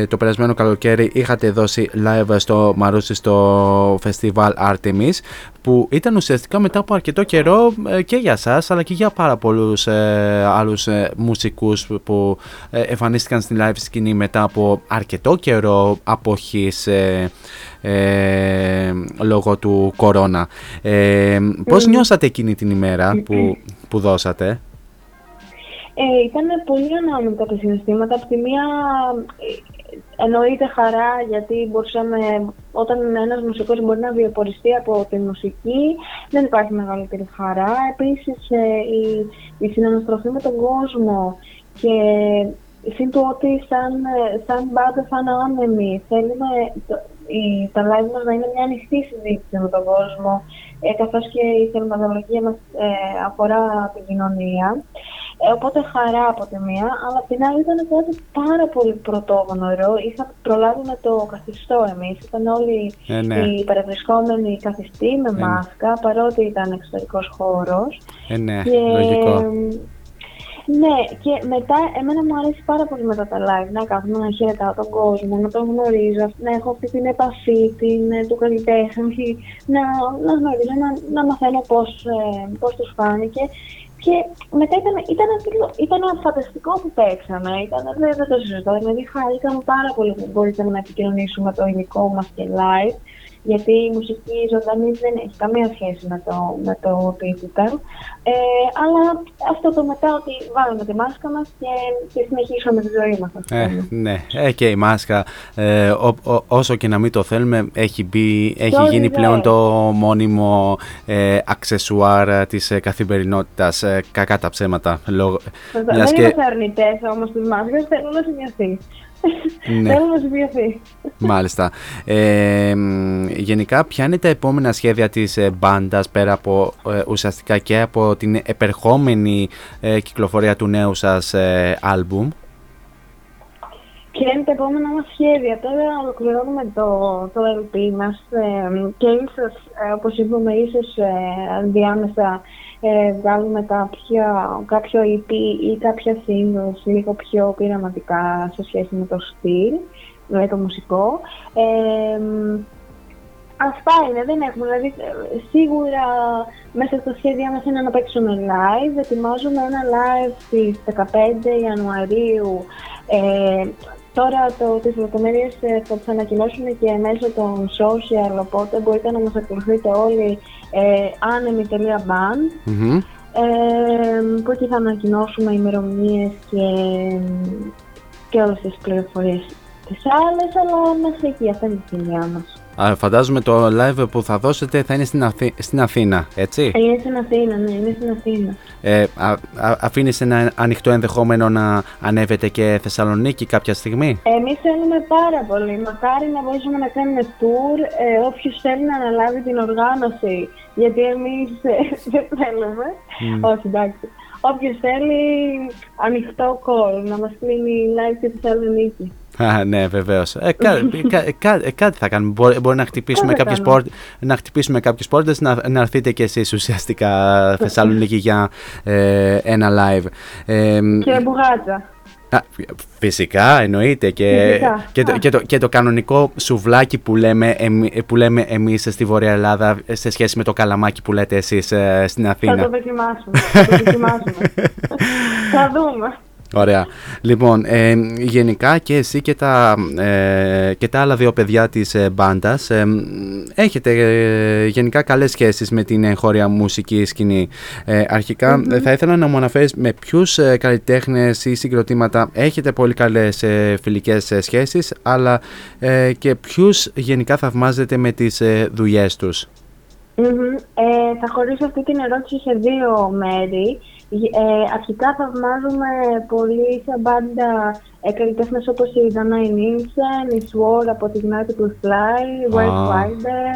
το περασμένο καλοκαίρι είχατε δώσει live στο Μαρούσι στο φεστιβάλ Artemis που ήταν ουσιαστικά μετά από αρκετό καιρό ε, και για σας αλλά και για πάρα πολλούς ε, άλλους ε, μουσικούς που ε, εμφανίστηκαν στην live σκηνή μετά από αρκετό καιρό αποχής λόγω του κορώνα. Πώς νιώσατε εκείνη την ημέρα που, που δώσατε; Ε, ήταν πολύ ανάμεικτα τα συναισθήματα. Από τη μία εννοείται χαρά γιατί μπορούσαμε, όταν ένας μουσικός μπορεί να βιοποριστεί από τη μουσική δεν υπάρχει μεγαλύτερη χαρά. Επίσης ε, η, η συναναστροφή με τον κόσμο και συν του ότι σαν, σαν μπάντα, σαν άνεμοι θέλουμε το, η, τα live μας να είναι μια ανοιχτή συζήτηση με τον κόσμο ε, καθώς και η θερματολογία μας ε, αφορά την κοινωνία. Ε, οπότε χαρά από τη μία, αλλά απ' την άλλη ήταν κάτι πάρα πολύ πρωτόγνωρο. Είχαμε προλάβει με το καθιστό εμείς. Ήταν όλοι ε, ναι. οι παρευρισκόμενοι καθιστοί με Ε, μάσκα, παρότι ήταν εξωτερικός χώρος. Ε, ναι, Και, λογικό. Ναι, και μετά εμένα μου αρέσει πάρα πολύ μετά τα live να κάθομαι να χαιρετάω τον κόσμο, να τον γνωρίζω, να έχω αυτή την επαφή την, ε, του καλλιτέχνη, να, να γνωρίζω, να, να μαθαίνω πώς, ε, πώς τους φάνηκε. Και μετά ήταν, ήταν, ήταν φανταστικό που παίξαμε, ήταν, δεν, δεν το συζητώ, δηλαδή χάρηκαμε πάρα πολύ που μπορούσαμε να επικοινωνήσουμε το υλικό μας και live γιατί η μουσική ζωντανή δεν έχει καμία σχέση με το, με το digital. Ε, αλλά αυτό το μετά ότι βάλαμε τη μάσκα μας και, και συνεχίσαμε τη ζωή μας. ας Ε, πούμε. ναι, ε, και η μάσκα, ε, ο- ο- όσο και να μην το θέλουμε, έχει, μπει, έχει Τώρα γίνει ναι. πλέον το μόνιμο ε, αξεσουάρ της ε, καθημερινότητας, ε, κακά τα ψέματα. Λόγω, Βέβαια, μιας δεν και- είμαστε αρνητές όμως της μάσκας, θέλουν να σημειωθεί. Ναι. Θέλουν να σημειωθεί. Μάλιστα. Ε, μ, γενικά, ποια είναι τα επόμενα σχέδια της ε, μπάντας πέρα από ε, ουσιαστικά και από την επερχόμενη ε, κυκλοφορία του νέου σας ε, άλμπουμ; Ποια είναι τα επόμενα μας σχέδια; Τώρα ολοκληρώνουμε το, το LP μας ε, και ίσως, ε, όπως είπαμε, ίσως ε, διάμεσα ε, βγάλουμε κάποια, κάποιο EP ή κάποια singles λίγο πιο πειραματικά σε σχέση με το στυλ, με το μουσικό. Ε, Αυτά είναι, δεν έχουμε. Δηλαδή, σίγουρα μέσα στο σχέδιο μας είναι να παίξουμε live. Ετοιμάζουμε ένα live στις 15 Ιανουαρίου. Ε, τώρα το, τις λεπτομέρειες ε, θα τις ανακοινώσουμε και μέσω των social, οπότε μπορείτε να μας ακολουθείτε όλοι ε, anemi.band. Μμμ. Ε, που εκεί θα ανακοινώσουμε ημερομηνίες και, και όλες τις πληροφορίες τις άλλες, αλλά μέσα εκεί, αυτά είναι η δουλειά μας. Α, Φαντάζομαι το live που θα δώσετε θα είναι στην, Αθή- στην Αθήνα, έτσι; Ε, Είναι στην Αθήνα, ναι, είναι στην Αθήνα. Ε, α, α, αφήνεις ένα ανοιχτό ενδεχόμενο να ανέβετε και Θεσσαλονίκη κάποια στιγμή; Εμείς θέλουμε πάρα πολύ. Μακάρι να μπορούσαμε να κάνουμε tour. Ε, όποιος θέλει να αναλάβει την οργάνωση, γιατί εμείς ε, δεν θέλουμε. Όχι, εντάξει. Όποιος θέλει ανοιχτό call, να μας κλείνει live στη Θεσσαλονίκη. Α, ναι, βεβαίως. Ε, κα, κα- κα- ε, κάτι θα κάνουμε. Μπορεί, μπορεί να χτυπήσουμε Κάτι θα κάποιες κάνουμε. πόρτ, να χτυπήσουμε κάποιες πόρτες, να, να έρθετε κι εσείς ουσιαστικά Θεσσαλονίκη για ε, ένα live. Ε, Και μπουγάτσα. α, φυσικά, εννοείται. Και, Φυσικά. και, το, Α. και, το, και το κανονικό σουβλάκι που λέμε, εμ- που λέμε εμείς στη Βόρεια Ελλάδα σε σχέση με το καλαμάκι που λέτε εσείς ε, στην Θα Αθήνα. το δοκιμάσουμε. Θα το δοκιμάσουμε. θα δούμε. Ωραία. Λοιπόν, ε, γενικά και εσύ και τα, ε, και τα άλλα δύο παιδιά της ε, μπάντας ε, μ, έχετε ε, γενικά καλές σχέσεις με την εγχώρια μουσική σκηνή. Ε, αρχικα ε, θα ήθελα να μου αναφέρεις με ποιους ε, καλλιτέχνες ή συγκροτήματα έχετε πολύ καλές ε, φιλικές ε, σχέσεις αλλά ε, και ποιους γενικά θαυμάζετε με τις ε, δουλειές τους; Μμμ. Ε, θα χωρίσω αυτή την ερώτηση σε δύο μέρη. Ε, αρχικά θαυμάζουμε πολύ σε μπάντα καλλιτέχνε όπως η Δανά η Σουόρ από την Νάτι του Φλάι, η Βάιντερ,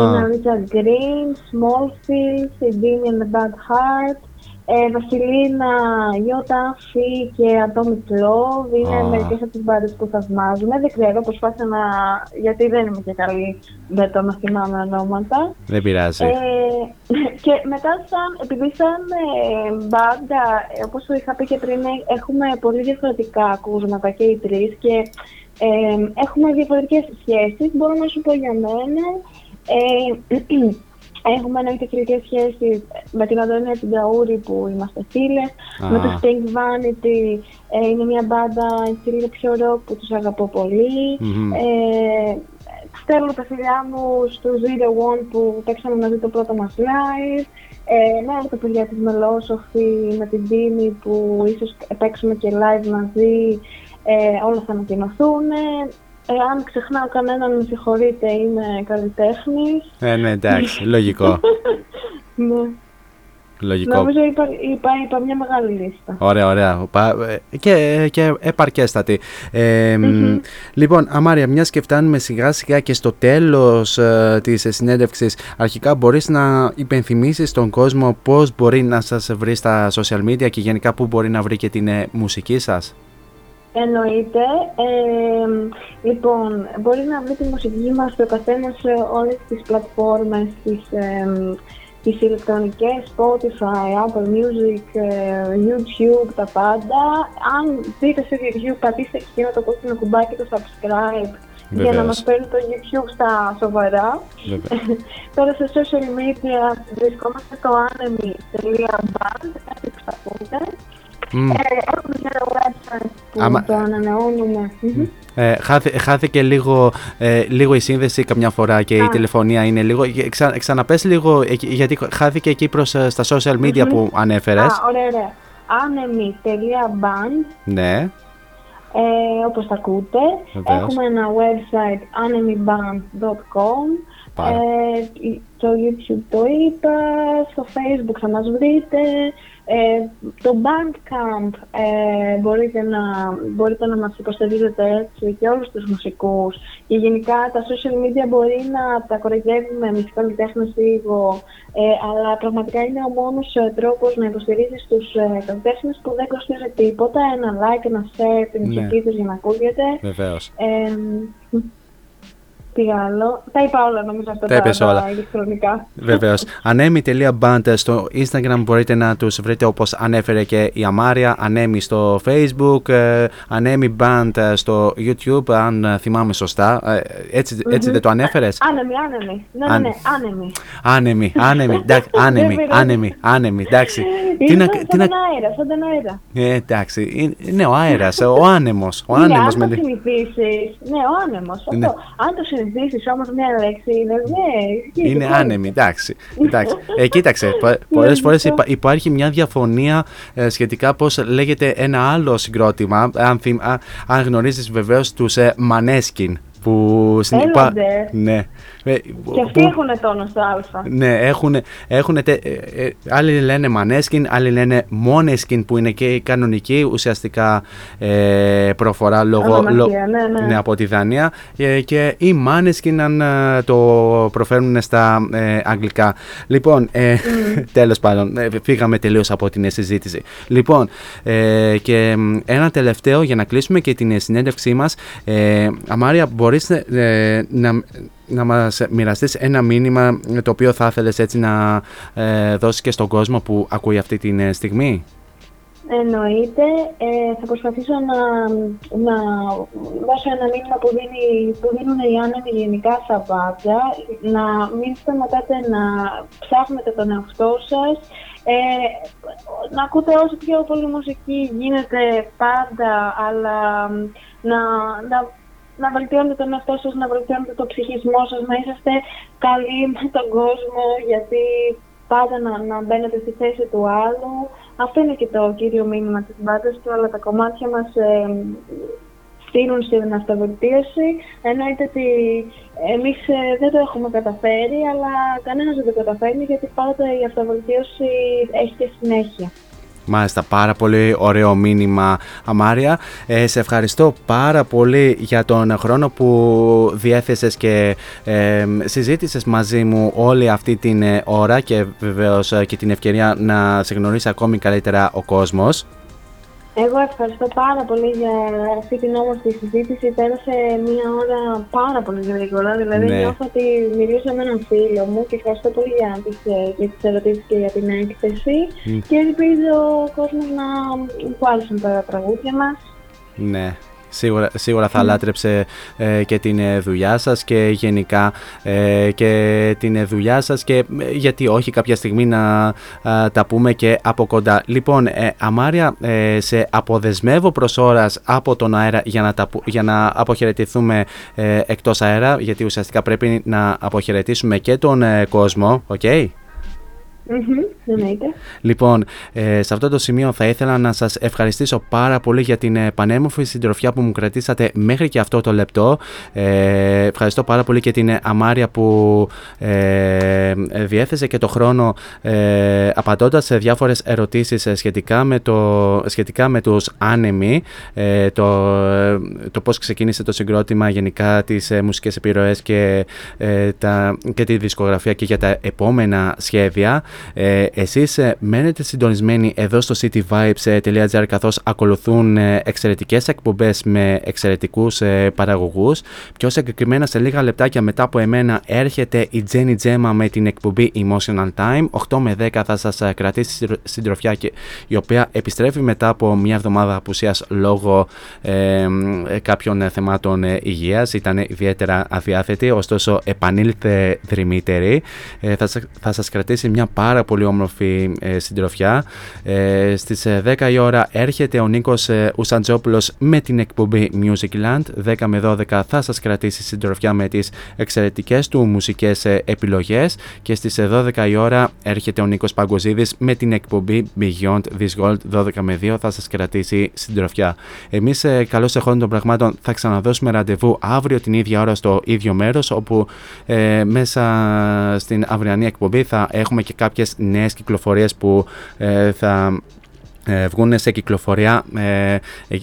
η Ναρίτσα Γκριν, η Σμόλφιλ, η Bad Heart ε, Βασιλίνα, Ιώτα, Φι και Atomic Love είναι Α. μερικές από τις μπάντες που θαυμάζουμε. Δεν ξέρω, προσπάθησα να... γιατί δεν είμαι και καλή με το να θυμάμαι ονόματα. Δεν πειράζει. Ε, και μετά, σαν, επειδή σαν ε, μπάντα, ε, όπως σου είχα πει και πριν, ε, έχουμε πολύ διαφορετικά ακούσματα και οι τρεις και ε, έχουμε διαφορετικές σχέσεις. Μπορώ να σου πω για μένα. Ε, Έχουμε εννοείται φιλικές σχέσεις με την Αντωνία την Ταούρη που είμαστε φίλες, Α. με το Stink Vanity, ε, είναι μια μπάντα έτσι λίγο πιο rock που τους αγαπώ πολύ. Μμμ. Ε, στέλνω τα φιλιά μου στο Zero One που παίξαμε μαζί το πρώτο μας live. Ε, με όλα τα παιδιά της Μελόσοφη, με την Τίμη που ίσως παίξουμε και live μαζί. Ε, όλα θα ανακοινωθούν. Ε, αν ξεχνάω κανέναν, με συγχωρείτε, είμαι καλλιτέχνης. Ε, ναι, εντάξει, λογικό. Ναι. λογικό. Νομίζω είπα, είπα, είπα μια μεγάλη λίστα. Ωραία, ωραία. Πα- ε, Και, και επαρκέστατη. Ε, μ, Λοιπόν, Αμάρια, μιας και φτάνουμε σιγά σιγά και στο τέλος ε, της συνέντευξης, αρχικά μπορείς να υπενθυμίσεις στον κόσμο πώς μπορεί να σας βρει στα social media και γενικά πού μπορεί να βρει και την ε, μουσική σας; Εννοείται. Ε, λοιπόν, μπορεί να βρει τη μουσική μας το καθένας σε όλες τις πλατφόρμες, τις, ε, τις ηλεκτρονικές, Spotify, Apple Music, ε, YouTube, τα πάντα. Αν δείτε στο YouTube, πατήστε εκείνο το κόκκινο κουμπάκι, το subscribe, για να Βεβαίως. μας παίρνει το YouTube στα σοβαρά. Βέβαια. Τώρα σε social media βρισκόμαστε στο anemy.band, κάτι που θα ακούτε. Μμ. Ε, έχουμε και ένα website που Άμα- το ανανεώνουμε. Μμμ. Ε, χάθη- χάθηκε λίγο, ε, λίγο η σύνδεση καμιά φορά και η Α. τηλεφωνία είναι λίγο. ε, Ξα, ξαναπες λίγο, εκεί- γιατί χάθηκε εκεί προς, ε, στα social media Μμμ. που ανέφερες. Α, ωραία, ωραία. anemy.band, Ναι, ε, όπως τα ακούτε. Βεβαίως. Έχουμε ένα website anemyband.com. Πάρα. Ε, το YouTube το είπα, στο Facebook θα μας βρείτε. Ε, το Bandcamp ε, μπορείτε, να, μπορείτε να μας υποστηρίζετε έτσι και όλους τους μουσικούς και γενικά τα social media μπορεί να τα κοροϊδεύουμε εμείς οι καλλιτέχνες λίγο ε, αλλά πραγματικά είναι ο μόνος ε, τρόπος να υποστηρίζεις τους ε, καλλιτέχνες που δεν κοστίζει τίποτα, ένα like, ένα share, την Ναι. μουσική τους για να ακούγεται. βεβαίως. Ε, Τι άλλο. Τα είπα όλα νομίζω αυτά Τα είπες όλα. τα ηλεκτρονικά. Βεβαίως. Ανέμι.band στο Instagram μπορείτε να τους βρείτε όπως ανέφερε και η Αμάρια. Ανέμι στο Facebook. ε, Ανέμι Band ε, στο YouTube, αν ε, θυμάμαι σωστά. Ε, Έτσι, έτσι δεν το ανέφερες; Άνεμη, άνεμη. Ναι, ναι, Αν- ναι, άνεμη. Άνεμη, άνεμη, εντάξει, άνεμη, Δεν πειράζει. άνεμη, άνεμη, εντάξει. Τι Είναι να, σαν τι να, τον αέρα, σαν τον αέρα. ε, εντάξει, είναι- ναι, ο αέρας, ο άνεμος. Ο Ναι, άνεμος αν με. το συνηθίσεις. Ναι, ο άνεμος. Ναι. Αν το συνηθίσει όμως μια λέξη είναι. Ναι, ισχύει, Είναι το άνεμη, εντάξει. εντάξει. Ε, κοίταξε, πολλές φορές υπάρχει μια διαφωνία ε, σχετικά πώς λέγεται ένα άλλο συγκρότημα. Αν, θυμ, α, αν γνωρίζεις βεβαίως τους ε, Maneskin. Που στην- Έλαντε. Ναι. Ε, Και αυτοί που- έχουν τόνο στο Α. Ναι, έχουν, έχουν τε- ε, ε, άλλοι λένε Maneskin, άλλοι λένε Moneskin που είναι και η κανονική ουσιαστικά ε, προφορά λόγω, Ονομασία, λο- ναι, ναι. από τη Δανία ε, και οι Maneskin αν ε, το προφέρουν στα ε, αγγλικά. Λοιπόν, ε, τέλος πάντων, ε, φύγαμε τελείως από την συζήτηση. Λοιπόν, ε, και μ, ένα τελευταίο για να κλείσουμε και την συνέντευξή μας. Ε, Αμάρια, μπορείς ε, να, να μας μοιραστείς ένα μήνυμα το οποίο θα ήθελες έτσι να ε, δώσεις και στον κόσμο που ακούει αυτή τη στιγμή; Εννοείται. Ε, θα προσπαθήσω να, να δώσω ένα μήνυμα που, δίνει, που δίνουν οι άνεμοι γενικά στα μπάντια. Να μην σταματάτε να ψάχνετε τον εαυτό σας. Ε, να ακούτε όσο πιο πολύ μουσική γίνεται πάντα, αλλά να, να, να βελτιώνετε τον εαυτό σας, να βελτιώνετε το ψυχισμό σας, να είσαστε καλοί με τον κόσμο, γιατί πάντα να, να μπαίνετε στη θέση του άλλου. Αυτό είναι και το κύριο μήνυμα της μπάντας και όλα τα κομμάτια μας ε, στείλουν στην αυτοβελτίωση. Εννοείται ότι εμείς ε, δεν το έχουμε καταφέρει, αλλά κανένας δεν το καταφέρνει γιατί πάντα η αυτοβελτίωση έχει και συνέχεια. Μάλιστα, πάρα πολύ ωραίο μήνυμα, Αμάρια. Ε, σε ευχαριστώ πάρα πολύ για τον χρόνο που διέθεσες και ε, συζήτησες μαζί μου όλη αυτή την ε, ώρα και βεβαίως ε, και την ευκαιρία να σε γνωρίσει ακόμη καλύτερα ο κόσμος. Εγώ ευχαριστώ πάρα πολύ για αυτή την όμορφη συζήτηση. Πέρασε μία ώρα πάρα πολύ γρήγορα. Δηλαδή, Ναι. νιώθω ότι μιλούσα με έναν φίλο μου και ευχαριστώ πολύ για τις, ε, για τις ερωτήσεις και για την έκθεση. Μμ. Και ελπίζω ο κόσμος να του άρεσαν τα τραγούδια μας. Ναι. Σίγουρα, σίγουρα θα λάτρεψε ε, και την ε, δουλειά σας και γενικά ε, και την ε, δουλειά σας και ε, γιατί όχι κάποια στιγμή να α, τα πούμε και από κοντά. Λοιπόν, ε, Αμάρια, ε, σε αποδεσμεύω προς ώρας από τον αέρα για να, τα, που- για να αποχαιρετηθούμε ε, εκτός αέρα γιατί ουσιαστικά πρέπει να αποχαιρετήσουμε και τον ε, κόσμο, οκ; Μμμ, Εννοείται. Λοιπόν, ε, σε αυτό το σημείο θα ήθελα να σας ευχαριστήσω πάρα πολύ για την ε, πανέμορφη συντροφιά που μου κρατήσατε μέχρι και αυτό το λεπτό. Ε, ευχαριστώ πάρα πολύ και την ε, Αμάρια που ε, ε, διέθεσε και το χρόνο ε, απαντώντας σε διάφορες ερωτήσεις ε, σχετικά με, το, σχετικά με τους άνεμοι, ε, το, ε, το πώς ξεκίνησε το συγκρότημα γενικά τις ε, μουσικές επιρροές και, ε, τα, και τη δισκογραφία και για τα επόμενα σχέδια. Ε, εσείς ε, μένετε συντονισμένοι εδώ στο cityvibes.gr καθώς ακολουθούν ε, εξαιρετικές εκπομπές με εξαιρετικούς ε, παραγωγούς. Πιο συγκεκριμένα σε λίγα λεπτάκια μετά από εμένα έρχεται η Jenny Gemma με την εκπομπή Emotional Time. 8 με 10 θα σας ε, κρατήσει συντρο- συντροφιά και, η οποία επιστρέφει μετά από μια εβδομάδα απουσίας λόγω ε, ε, κάποιων ε, θεμάτων ε, υγείας. Ήταν ιδιαίτερα αδιάθετη, ωστόσο επανήλθε δρυμύτερη. Ε, θα, σας- θα σας κρατήσει μια πάρα πολύ όμορφη ε, συντροφιά. Ε, στις ε, 10 η ώρα έρχεται ο Νίκος ε, Ουσαντζόπουλος με την εκπομπή Musicland. 10 με 12 θα σας κρατήσει συντροφιά με τις εξαιρετικές του μουσικές ε, επιλογές και στις ε, 12 η ώρα έρχεται ο Νίκος Παγκοζίδης με την εκπομπή Beyond This Gold 12 με 2 θα σας κρατήσει συντροφιά. Εμείς ε, καλώς εχόντων των πραγμάτων θα ξαναδώσουμε ραντεβού αύριο την ίδια ώρα στο ίδιο μέρος όπου ε, μέσα στην αυριανή εκπομπή θα έχουμε και κάποιες νέες κυκλοφορίες που ε, θα ε, βγουν σε κυκλοφορία ε,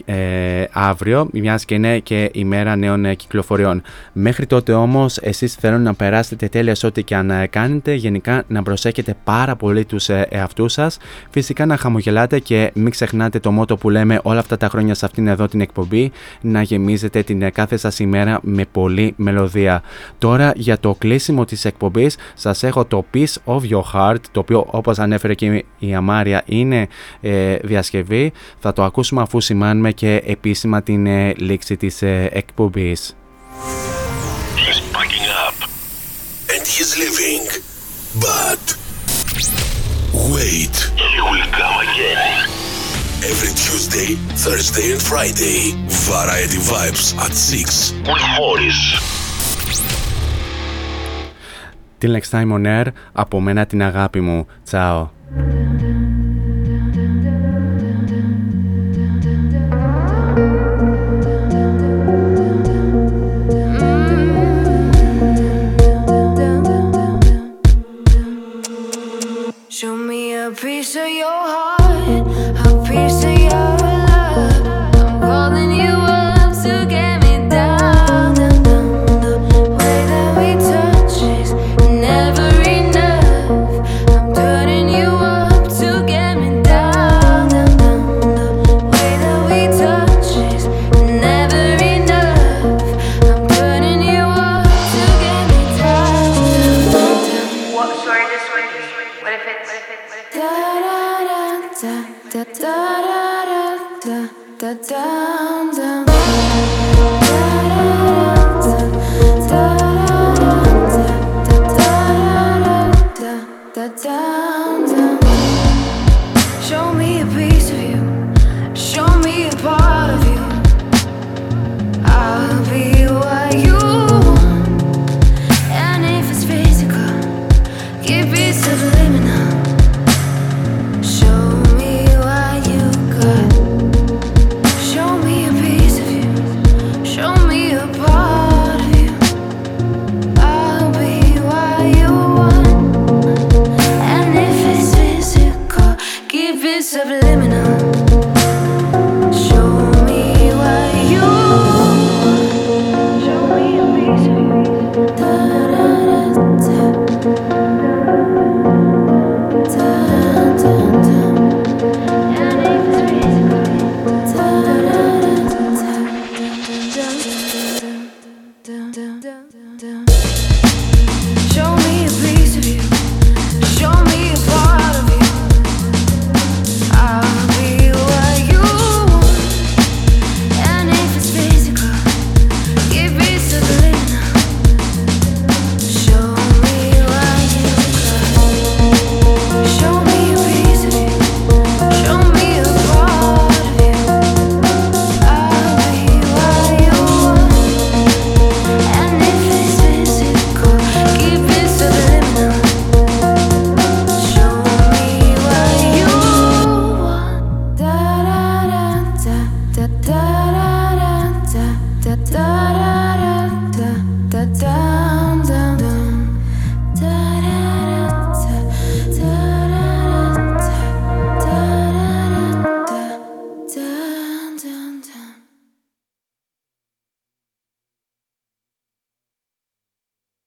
ε, αύριο, μιας και είναι και η μέρα νέων κυκλοφοριών. Μέχρι τότε όμως εσείς θέλω να περάσετε τέλεια σε ό,τι και αν κάνετε, γενικά να προσέχετε πάρα πολύ τους εαυτούς σας, φυσικά να χαμογελάτε και μην ξεχνάτε το μότο που λέμε όλα αυτά τα χρόνια σε αυτήν εδώ την εκπομπή, να γεμίζετε την κάθε σας ημέρα με πολλή μελωδία. Τώρα για το κλείσιμο της εκπομπής σας έχω το Peace of Your Heart, το οποίο όπως ανέφερε και η Αμάρια είναι διασκευή. Θα το ακούσουμε αφού σημάνουμε και επίσημα την ε, λήξη της ε, εκπομπής. He's packing up and he's leaving. But wait, he will come again. Every Tuesday, Thursday and Friday. Variety Vibes at 6 with Morris. Till next time on air, από μένα την αγάπη μου. Τσάω.